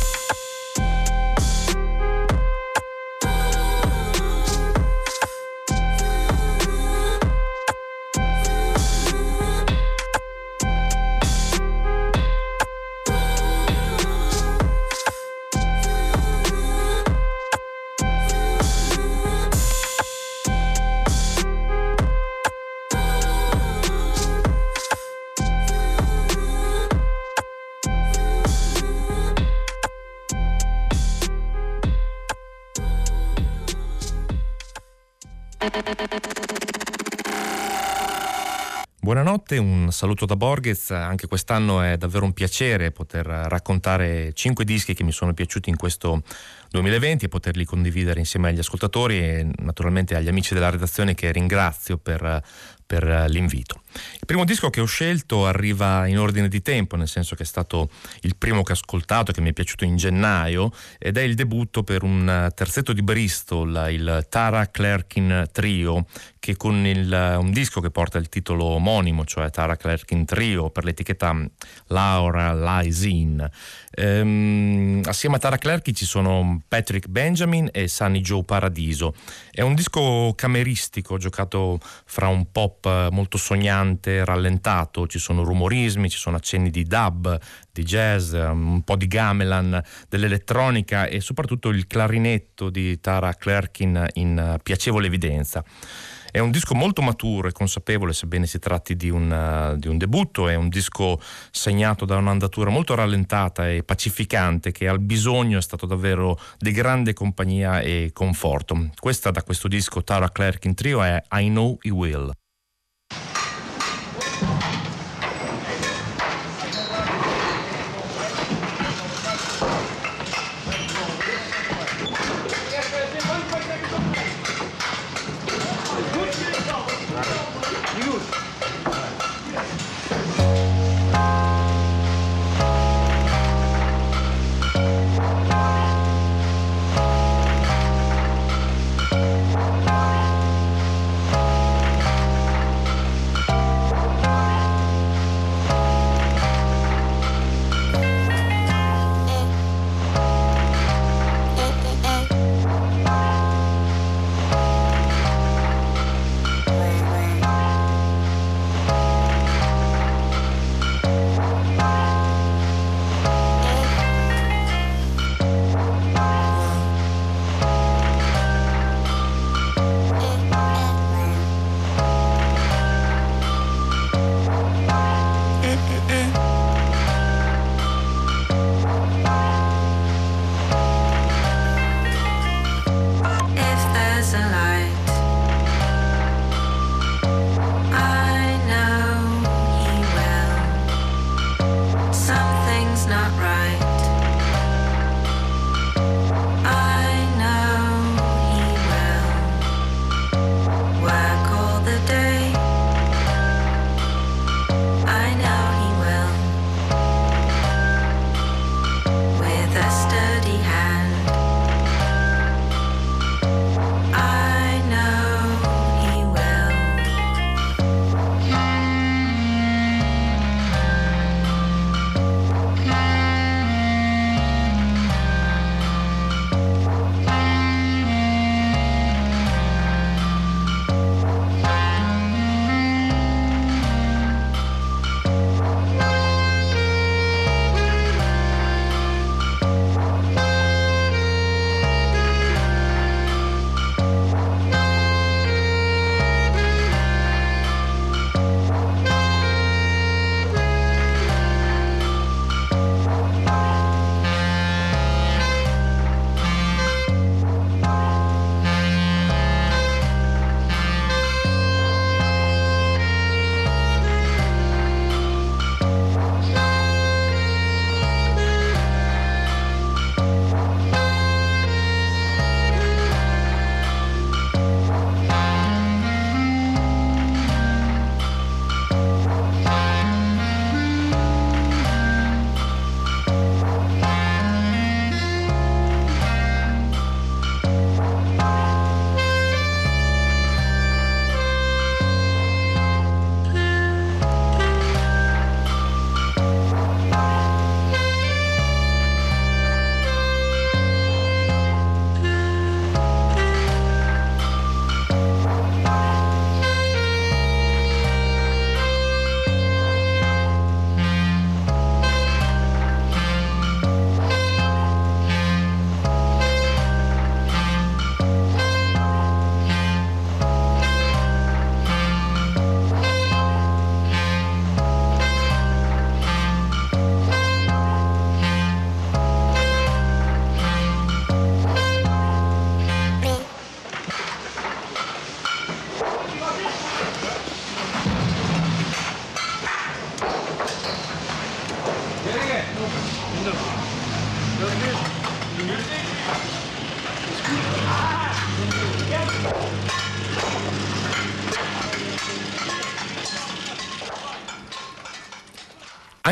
Buonanotte, un saluto da Borghez, anche quest'anno è davvero un piacere poter raccontare cinque dischi che mi sono piaciuti in questo 2020 e poterli condividere insieme agli ascoltatori e naturalmente agli amici della redazione che ringrazio per, per l'invito. Il primo disco che ho scelto arriva in ordine di tempo, nel senso che è stato il primo che ho ascoltato, che mi è piaciuto in gennaio, ed è il debutto per un terzetto di Bristol, il Tara Clerkin Trio, che con il, un disco che porta il titolo omonimo, cioè Tara Clerkin Trio, per l'etichetta Laura Lysin. Ehm, assieme a Tara Clerkin ci sono Patrick Benjamin e Sunny Joe Paradiso. È un disco cameristico, giocato fra un pop molto sognante costante, rallentato, ci sono rumorismi, ci sono accenni di dub, di jazz, un po' di gamelan, dell'elettronica e soprattutto il clarinetto di Tara Clerkin in piacevole evidenza. È un disco molto maturo e consapevole, sebbene si tratti di un, uh, di un, debutto, è un disco segnato da un'andatura molto rallentata e pacificante che al bisogno è stato davvero di grande compagnia e conforto. Questa da questo disco Tara Clark in trio è I Know You Will.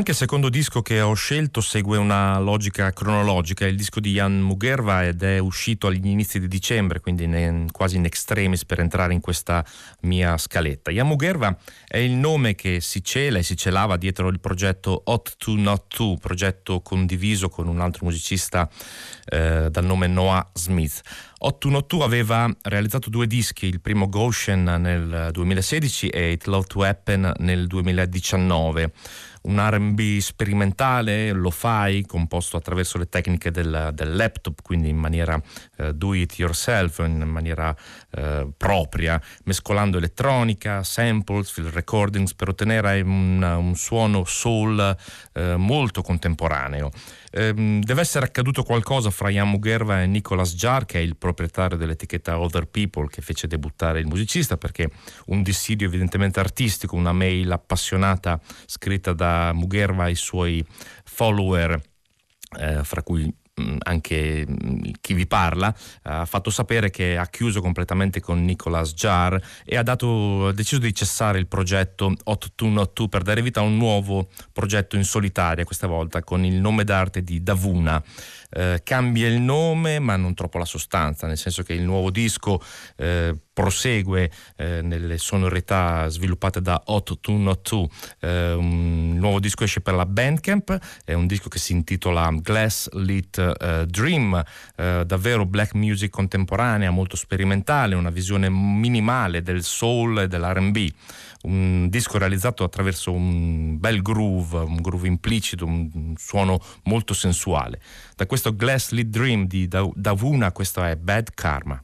Anche il secondo disco che ho scelto segue una logica cronologica, è il disco di Jan Mugerva ed è uscito agli inizi di dicembre, quindi in, quasi in extremis per entrare in questa mia scaletta. Jan Mugerva è il nome che si cela e si celava dietro il progetto Hot to Not To, progetto condiviso con un altro musicista eh, dal nome Noah Smith. 812 aveva realizzato due dischi, il primo Goshen nel 2016 e It Love to Happen nel 2019 un RB sperimentale, lo fai, composto attraverso le tecniche del, del laptop, quindi in maniera uh, do it yourself, in maniera uh, propria, mescolando elettronica, samples, field recordings per ottenere un, un suono soul uh, molto contemporaneo. Ehm, deve essere accaduto qualcosa fra Jan Mugerva e Nicolas Jar, che è il proprietario dell'etichetta Other People che fece debuttare il musicista, perché un dissidio evidentemente artistico, una mail appassionata scritta da Mugerva ai suoi follower, eh, fra cui anche mm, chi vi parla, ha fatto sapere che ha chiuso completamente con Nicolas Jar e ha, dato, ha deciso di cessare il progetto 8202 per dare vita a un nuovo progetto in solitaria, questa volta con il nome d'arte di Davuna. Eh, cambia il nome ma non troppo la sostanza, nel senso che il nuovo disco eh, prosegue eh, nelle sonorità sviluppate da Hot 202. Eh, un nuovo disco esce per la Bandcamp, è un disco che si intitola Glass Lit eh, Dream, eh, davvero black music contemporanea, molto sperimentale, una visione minimale del soul e dell'RB un disco realizzato attraverso un bel groove, un groove implicito, un suono molto sensuale. Da questo Glass Lit Dream di Davuna, questo è Bad Karma.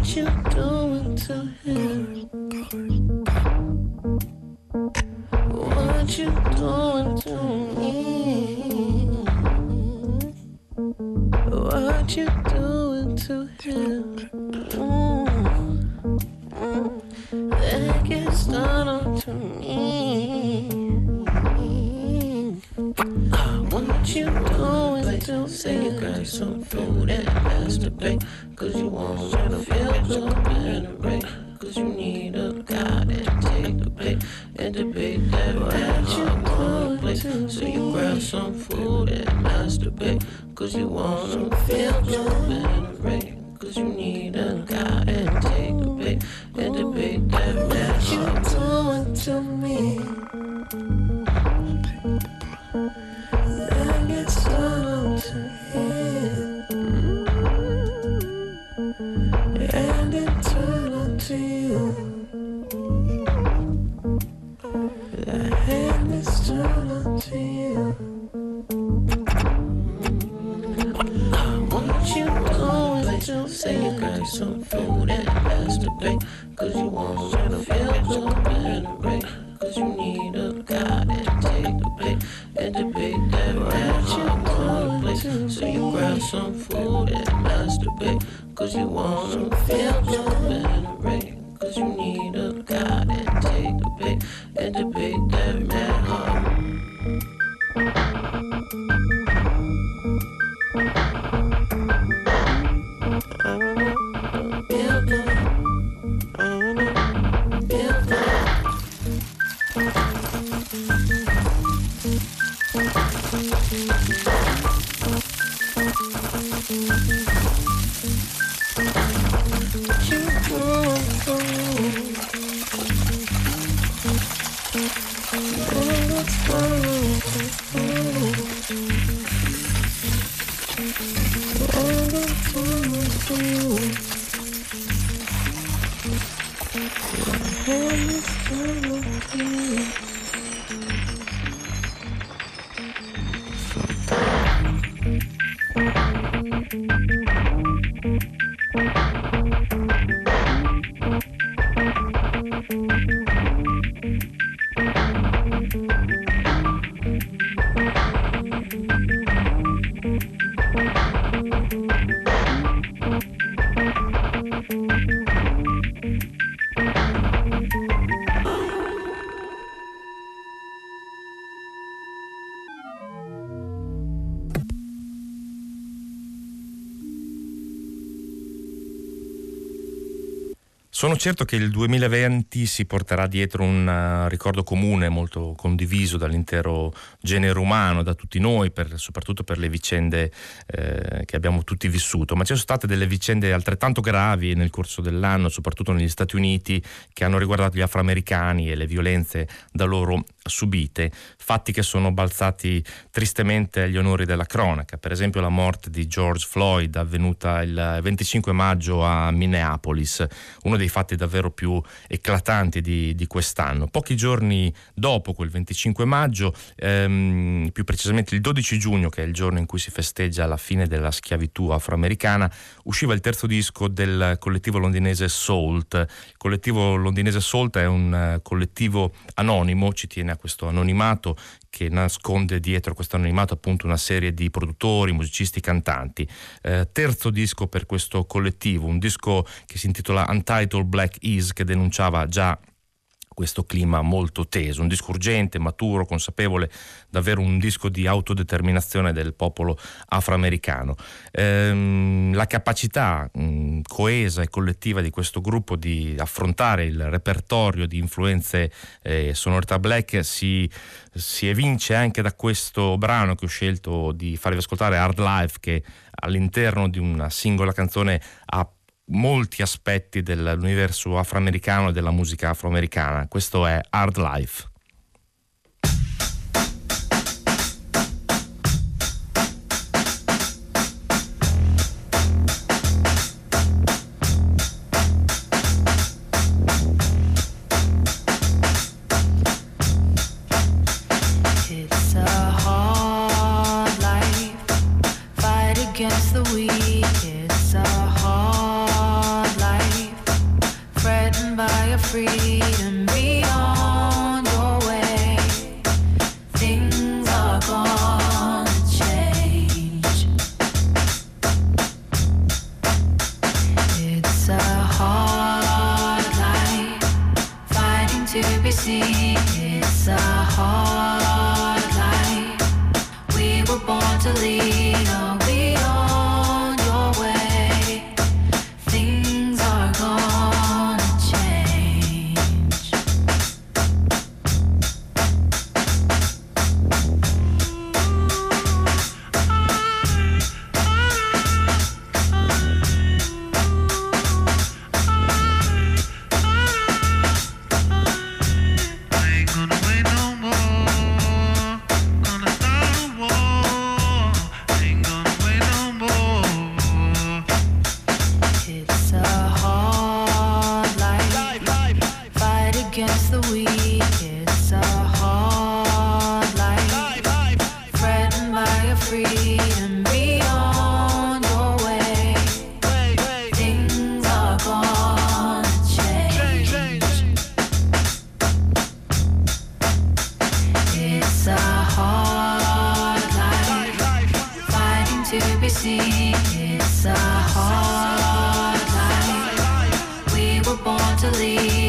What you doing to him? What you doing to me? What you doing to him? That gets done onto me. What you doing to Say you got some food and masturbate Cause you wanna feel good and right? Cause you need a guy and take the bait And debate that what you on the plate. So you grab some food and masturbate Cause you wanna feel good. and right? Cause you need a guy and take the bait And debate that what you doing to me? Some food and masturbate. Cause you turning to feel good and right. Cause you need certo che il 2020 si porterà dietro un uh, ricordo comune molto condiviso dall'intero genere umano, da tutti noi, per, soprattutto per le vicende eh, che abbiamo tutti vissuto, ma ci sono state delle vicende altrettanto gravi nel corso dell'anno, soprattutto negli Stati Uniti, che hanno riguardato gli afroamericani e le violenze da loro subite, fatti che sono balzati tristemente agli onori della cronaca, per esempio la morte di George Floyd avvenuta il 25 maggio a Minneapolis, uno dei fatti davvero più eclatanti di, di quest'anno. Pochi giorni dopo quel 25 maggio, ehm, più precisamente il 12 giugno, che è il giorno in cui si festeggia la fine della schiavitù afroamericana, usciva il terzo disco del collettivo londinese Salt. Il collettivo londinese Salt è un uh, collettivo anonimo, ci tiene a questo anonimato che nasconde dietro questo anonimato appunto una serie di produttori, musicisti, cantanti. Eh, terzo disco per questo collettivo, un disco che si intitola Untitled Black Is che denunciava già questo clima molto teso, un disco urgente, maturo, consapevole, davvero un disco di autodeterminazione del popolo afroamericano. Ehm, la capacità mh, coesa e collettiva di questo gruppo di affrontare il repertorio di influenze eh, sonorità black si, si evince anche da questo brano che ho scelto di farvi ascoltare, Hard Life, che all'interno di una singola canzone ha molti aspetti dell'universo afroamericano e della musica afroamericana. Questo è Hard Life. You.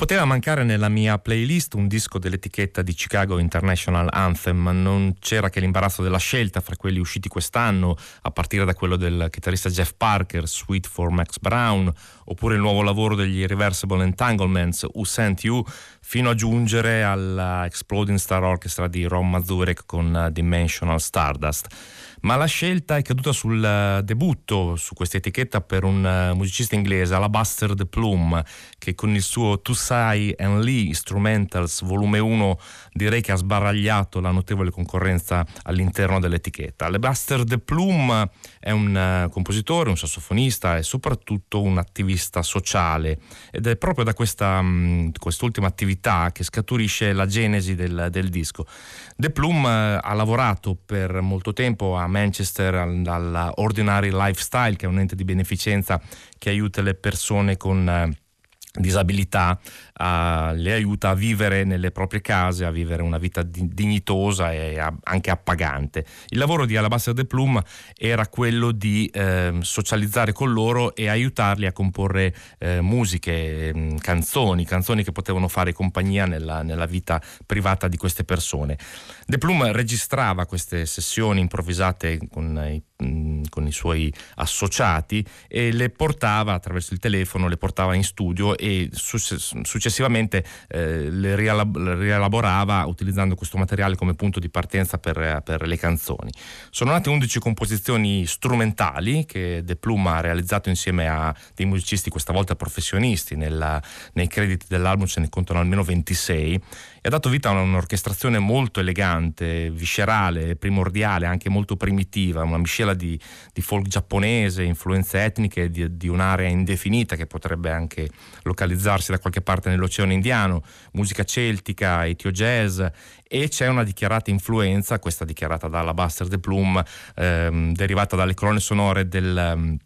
Poteva mancare nella mia playlist un disco dell'etichetta di Chicago International Anthem, ma non c'era che l'imbarazzo della scelta fra quelli usciti quest'anno, a partire da quello del chitarrista Jeff Parker, Sweet for Max Brown, oppure il nuovo lavoro degli Reversible Entanglements, Who Sent You, fino a giungere alla Exploding Star Orchestra di Ron Mazurek con Dimensional Stardust ma la scelta è caduta sul eh, debutto su questa etichetta per un eh, musicista inglese, Alabaster de Plume, che con il suo Tussai and Lee Instrumentals volume 1 direi che ha sbaragliato la notevole concorrenza all'interno dell'etichetta. Alabaster de Plume è un uh, compositore, un sassofonista e soprattutto un attivista sociale ed è proprio da questa, um, quest'ultima attività che scaturisce la genesi del, del disco. De Plume uh, ha lavorato per molto tempo a Manchester alla Ordinary Lifestyle, che è un ente di beneficenza che aiuta le persone con eh, disabilità uh, le aiuta a vivere nelle proprie case, a vivere una vita di- dignitosa e a- anche appagante. Il lavoro di Alabaster de Plum era quello di eh, socializzare con loro e aiutarli a comporre eh, musiche, mh, canzoni, canzoni che potevano fare compagnia nella, nella, vita privata di queste persone. De Plum registrava queste sessioni improvvisate con i con i suoi associati e le portava attraverso il telefono, le portava in studio e successivamente eh, le rielaborava utilizzando questo materiale come punto di partenza per, per, le canzoni. Sono nate 11 composizioni strumentali che De Pluma ha realizzato insieme a dei musicisti, questa volta professionisti, nella, nei crediti dell'album ce ne contano almeno 26 e ha dato vita a un'orchestrazione molto elegante, viscerale, primordiale, anche molto primitiva, una miscela di, di folk giapponese, influenze etniche di, di, un'area indefinita che potrebbe anche localizzarsi da qualche parte nell'Oceano Indiano, musica celtica, etio jazz e c'è una dichiarata influenza, questa dichiarata dalla Buster de Plume, ehm, derivata dalle colonne sonore del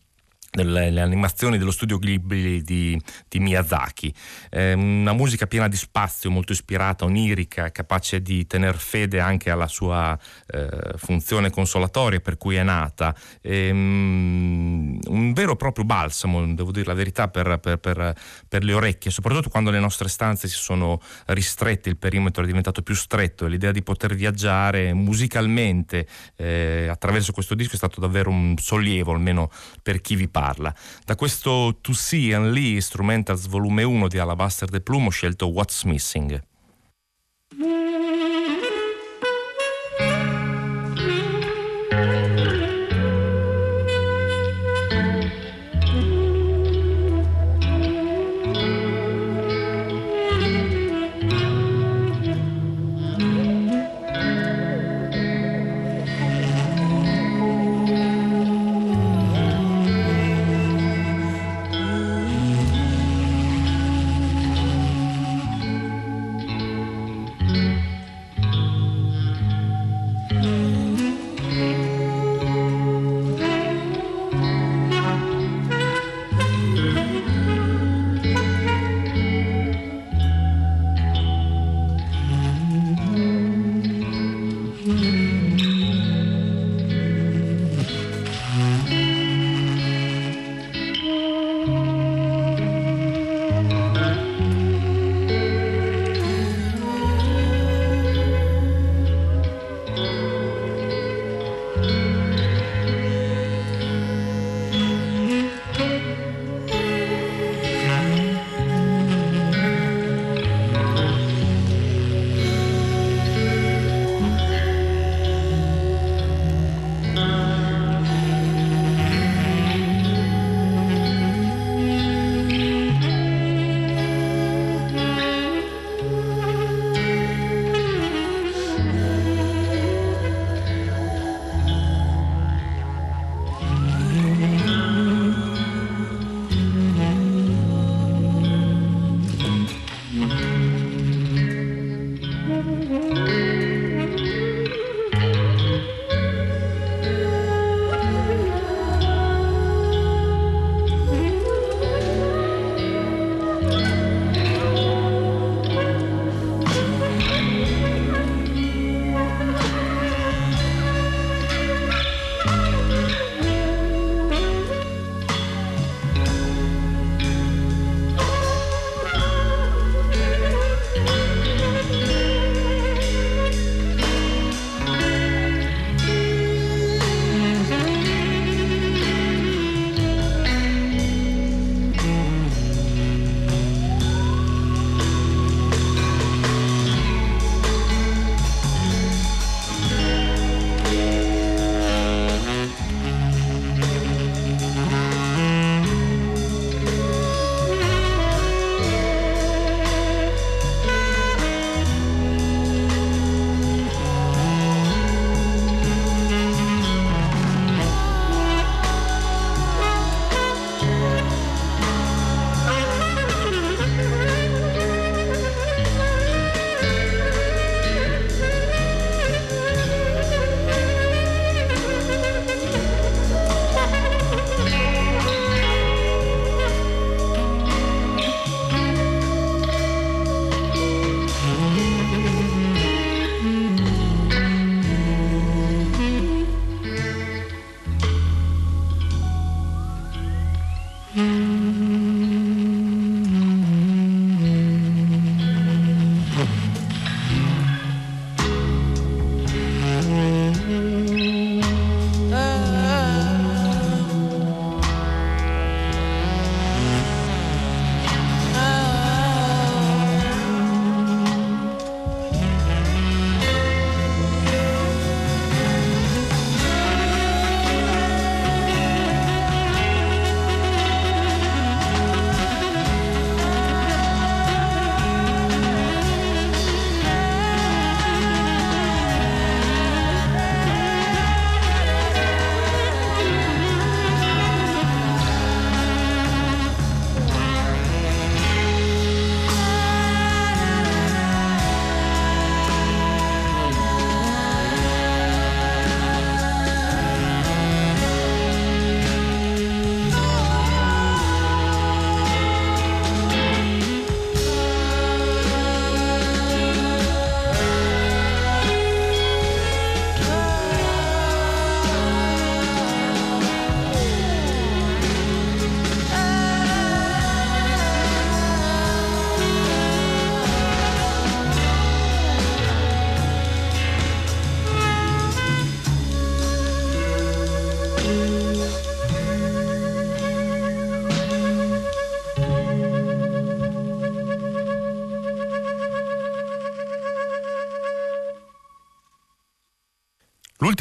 delle animazioni dello studio Ghibli di, di Miyazaki. Eh, una musica piena di spazio, molto ispirata, onirica, capace di tener fede anche alla sua eh, funzione consolatoria per cui è nata. Eh, un vero e proprio balsamo, devo dire la verità, per, per, per, per, le orecchie, soprattutto quando le nostre stanze si sono ristrette, il perimetro è diventato più stretto e l'idea di poter viaggiare musicalmente eh, attraverso questo disco è stato davvero un sollievo, almeno per chi vi parla parla. Da questo To See and Lee Instrumentals volume 1 di Alabaster de Plume ho scelto What's Missing.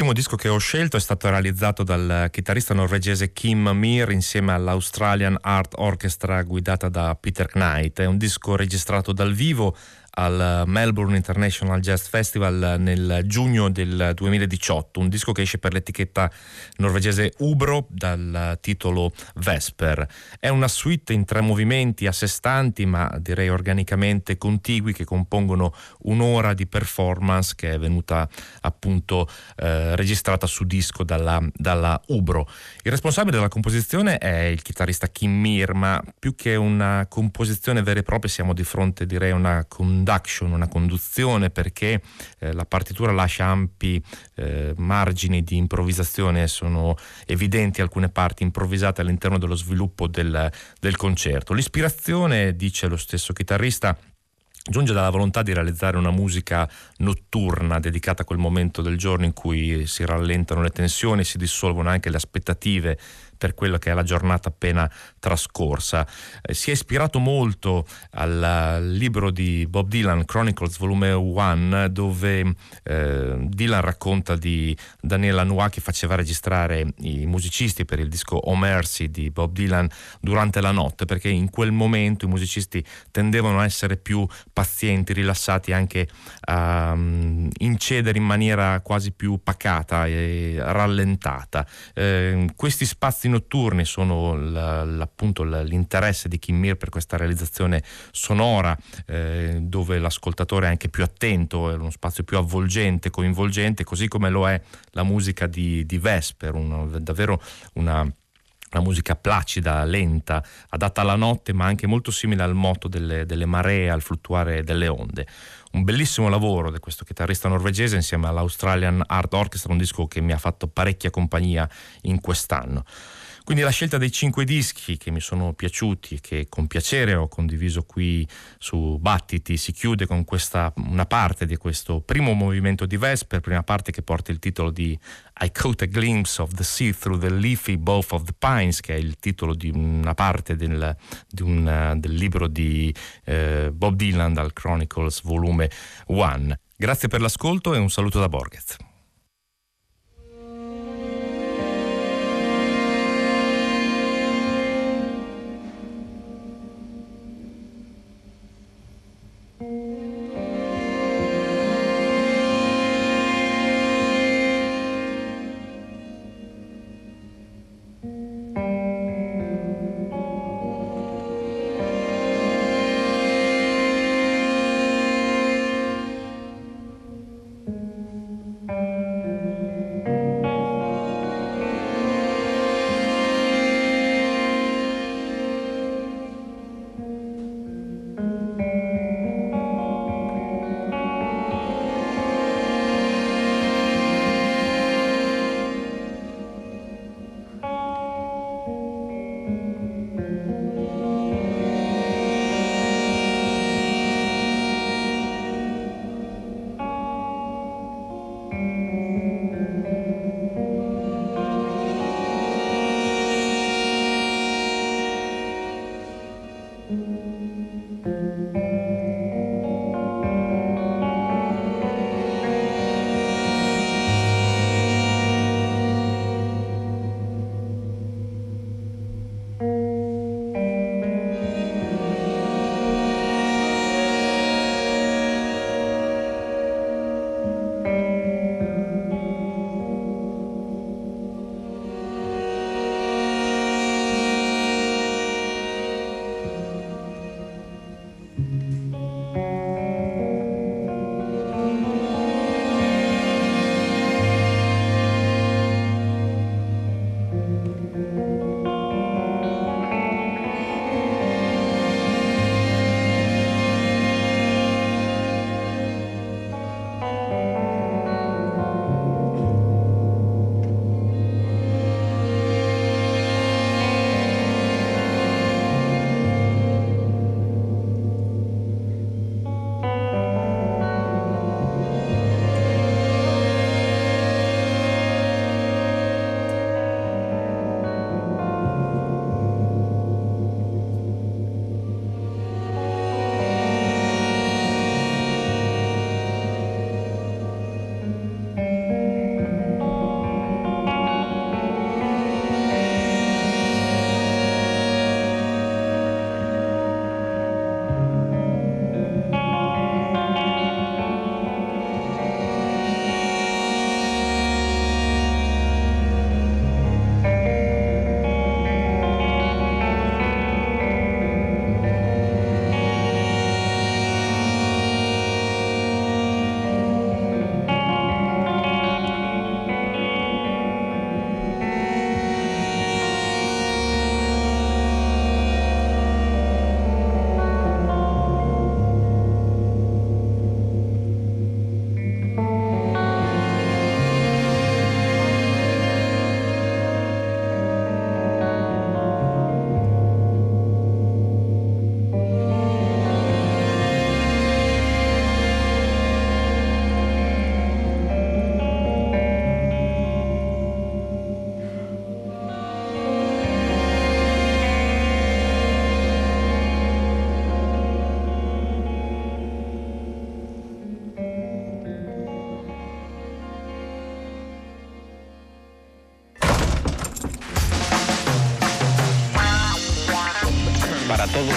L'ultimo disco che ho scelto è stato realizzato dal chitarrista norvegese Kim Mir insieme all'Australian Art Orchestra guidata da Peter Knight. È un disco registrato dal vivo al Melbourne International Jazz Festival nel giugno del 2018, un disco che esce per l'etichetta norvegese Ubro dal titolo Vesper. È una suite in tre movimenti a sé stanti, ma direi organicamente contigui, che compongono un'ora di performance che è venuta appunto eh, registrata su disco dalla, dalla Ubro. Il responsabile della composizione è il chitarrista Kim Mir, ma più che una composizione vera e propria siamo di fronte direi a una conduction, una conduzione perché eh, la partitura lascia ampi eh, margini di improvvisazione, sono evidenti alcune parti improvvisate all'interno dello sviluppo del, del concerto. L'ispirazione, dice lo stesso chitarrista, giunge dalla volontà di realizzare una musica notturna dedicata a quel momento del giorno in cui si rallentano le tensioni, si dissolvono anche le aspettative per quella che è la giornata appena trascorsa. Eh, si è ispirato molto al libro di Bob Dylan, Chronicles volume 1, dove eh, Dylan racconta di Daniela Noir che faceva registrare i musicisti per il disco Oh Mercy di Bob Dylan durante la notte, perché in quel momento i musicisti tendevano a essere più pazienti, rilassati, anche a um, incedere in maniera quasi più pacata e rallentata. Eh, questi spazi notturni sono appunto l'interesse di Kim Mir per questa realizzazione sonora eh, dove l'ascoltatore è anche più attento, è uno spazio più avvolgente, coinvolgente, così come lo è la musica di, di Vesper, un, davvero una una musica placida, lenta, adatta alla notte, ma anche molto simile al moto delle, delle maree, al fluttuare delle onde. Un bellissimo lavoro di questo chitarrista norvegese insieme all'Australian Art Orchestra, un disco che mi ha fatto parecchia compagnia in quest'anno. Quindi la scelta dei cinque dischi che mi sono piaciuti e che con piacere ho condiviso qui su Battiti si chiude con questa, una parte di questo primo movimento di Vesper, prima parte che porta il titolo di I Caught a Glimpse of the Sea Through the Leafy Bough of the Pines, che è il titolo di una parte del, di un, del libro di eh, Bob Dylan dal Chronicles volume 1. Grazie per l'ascolto e un saluto da Borges.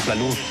La luz.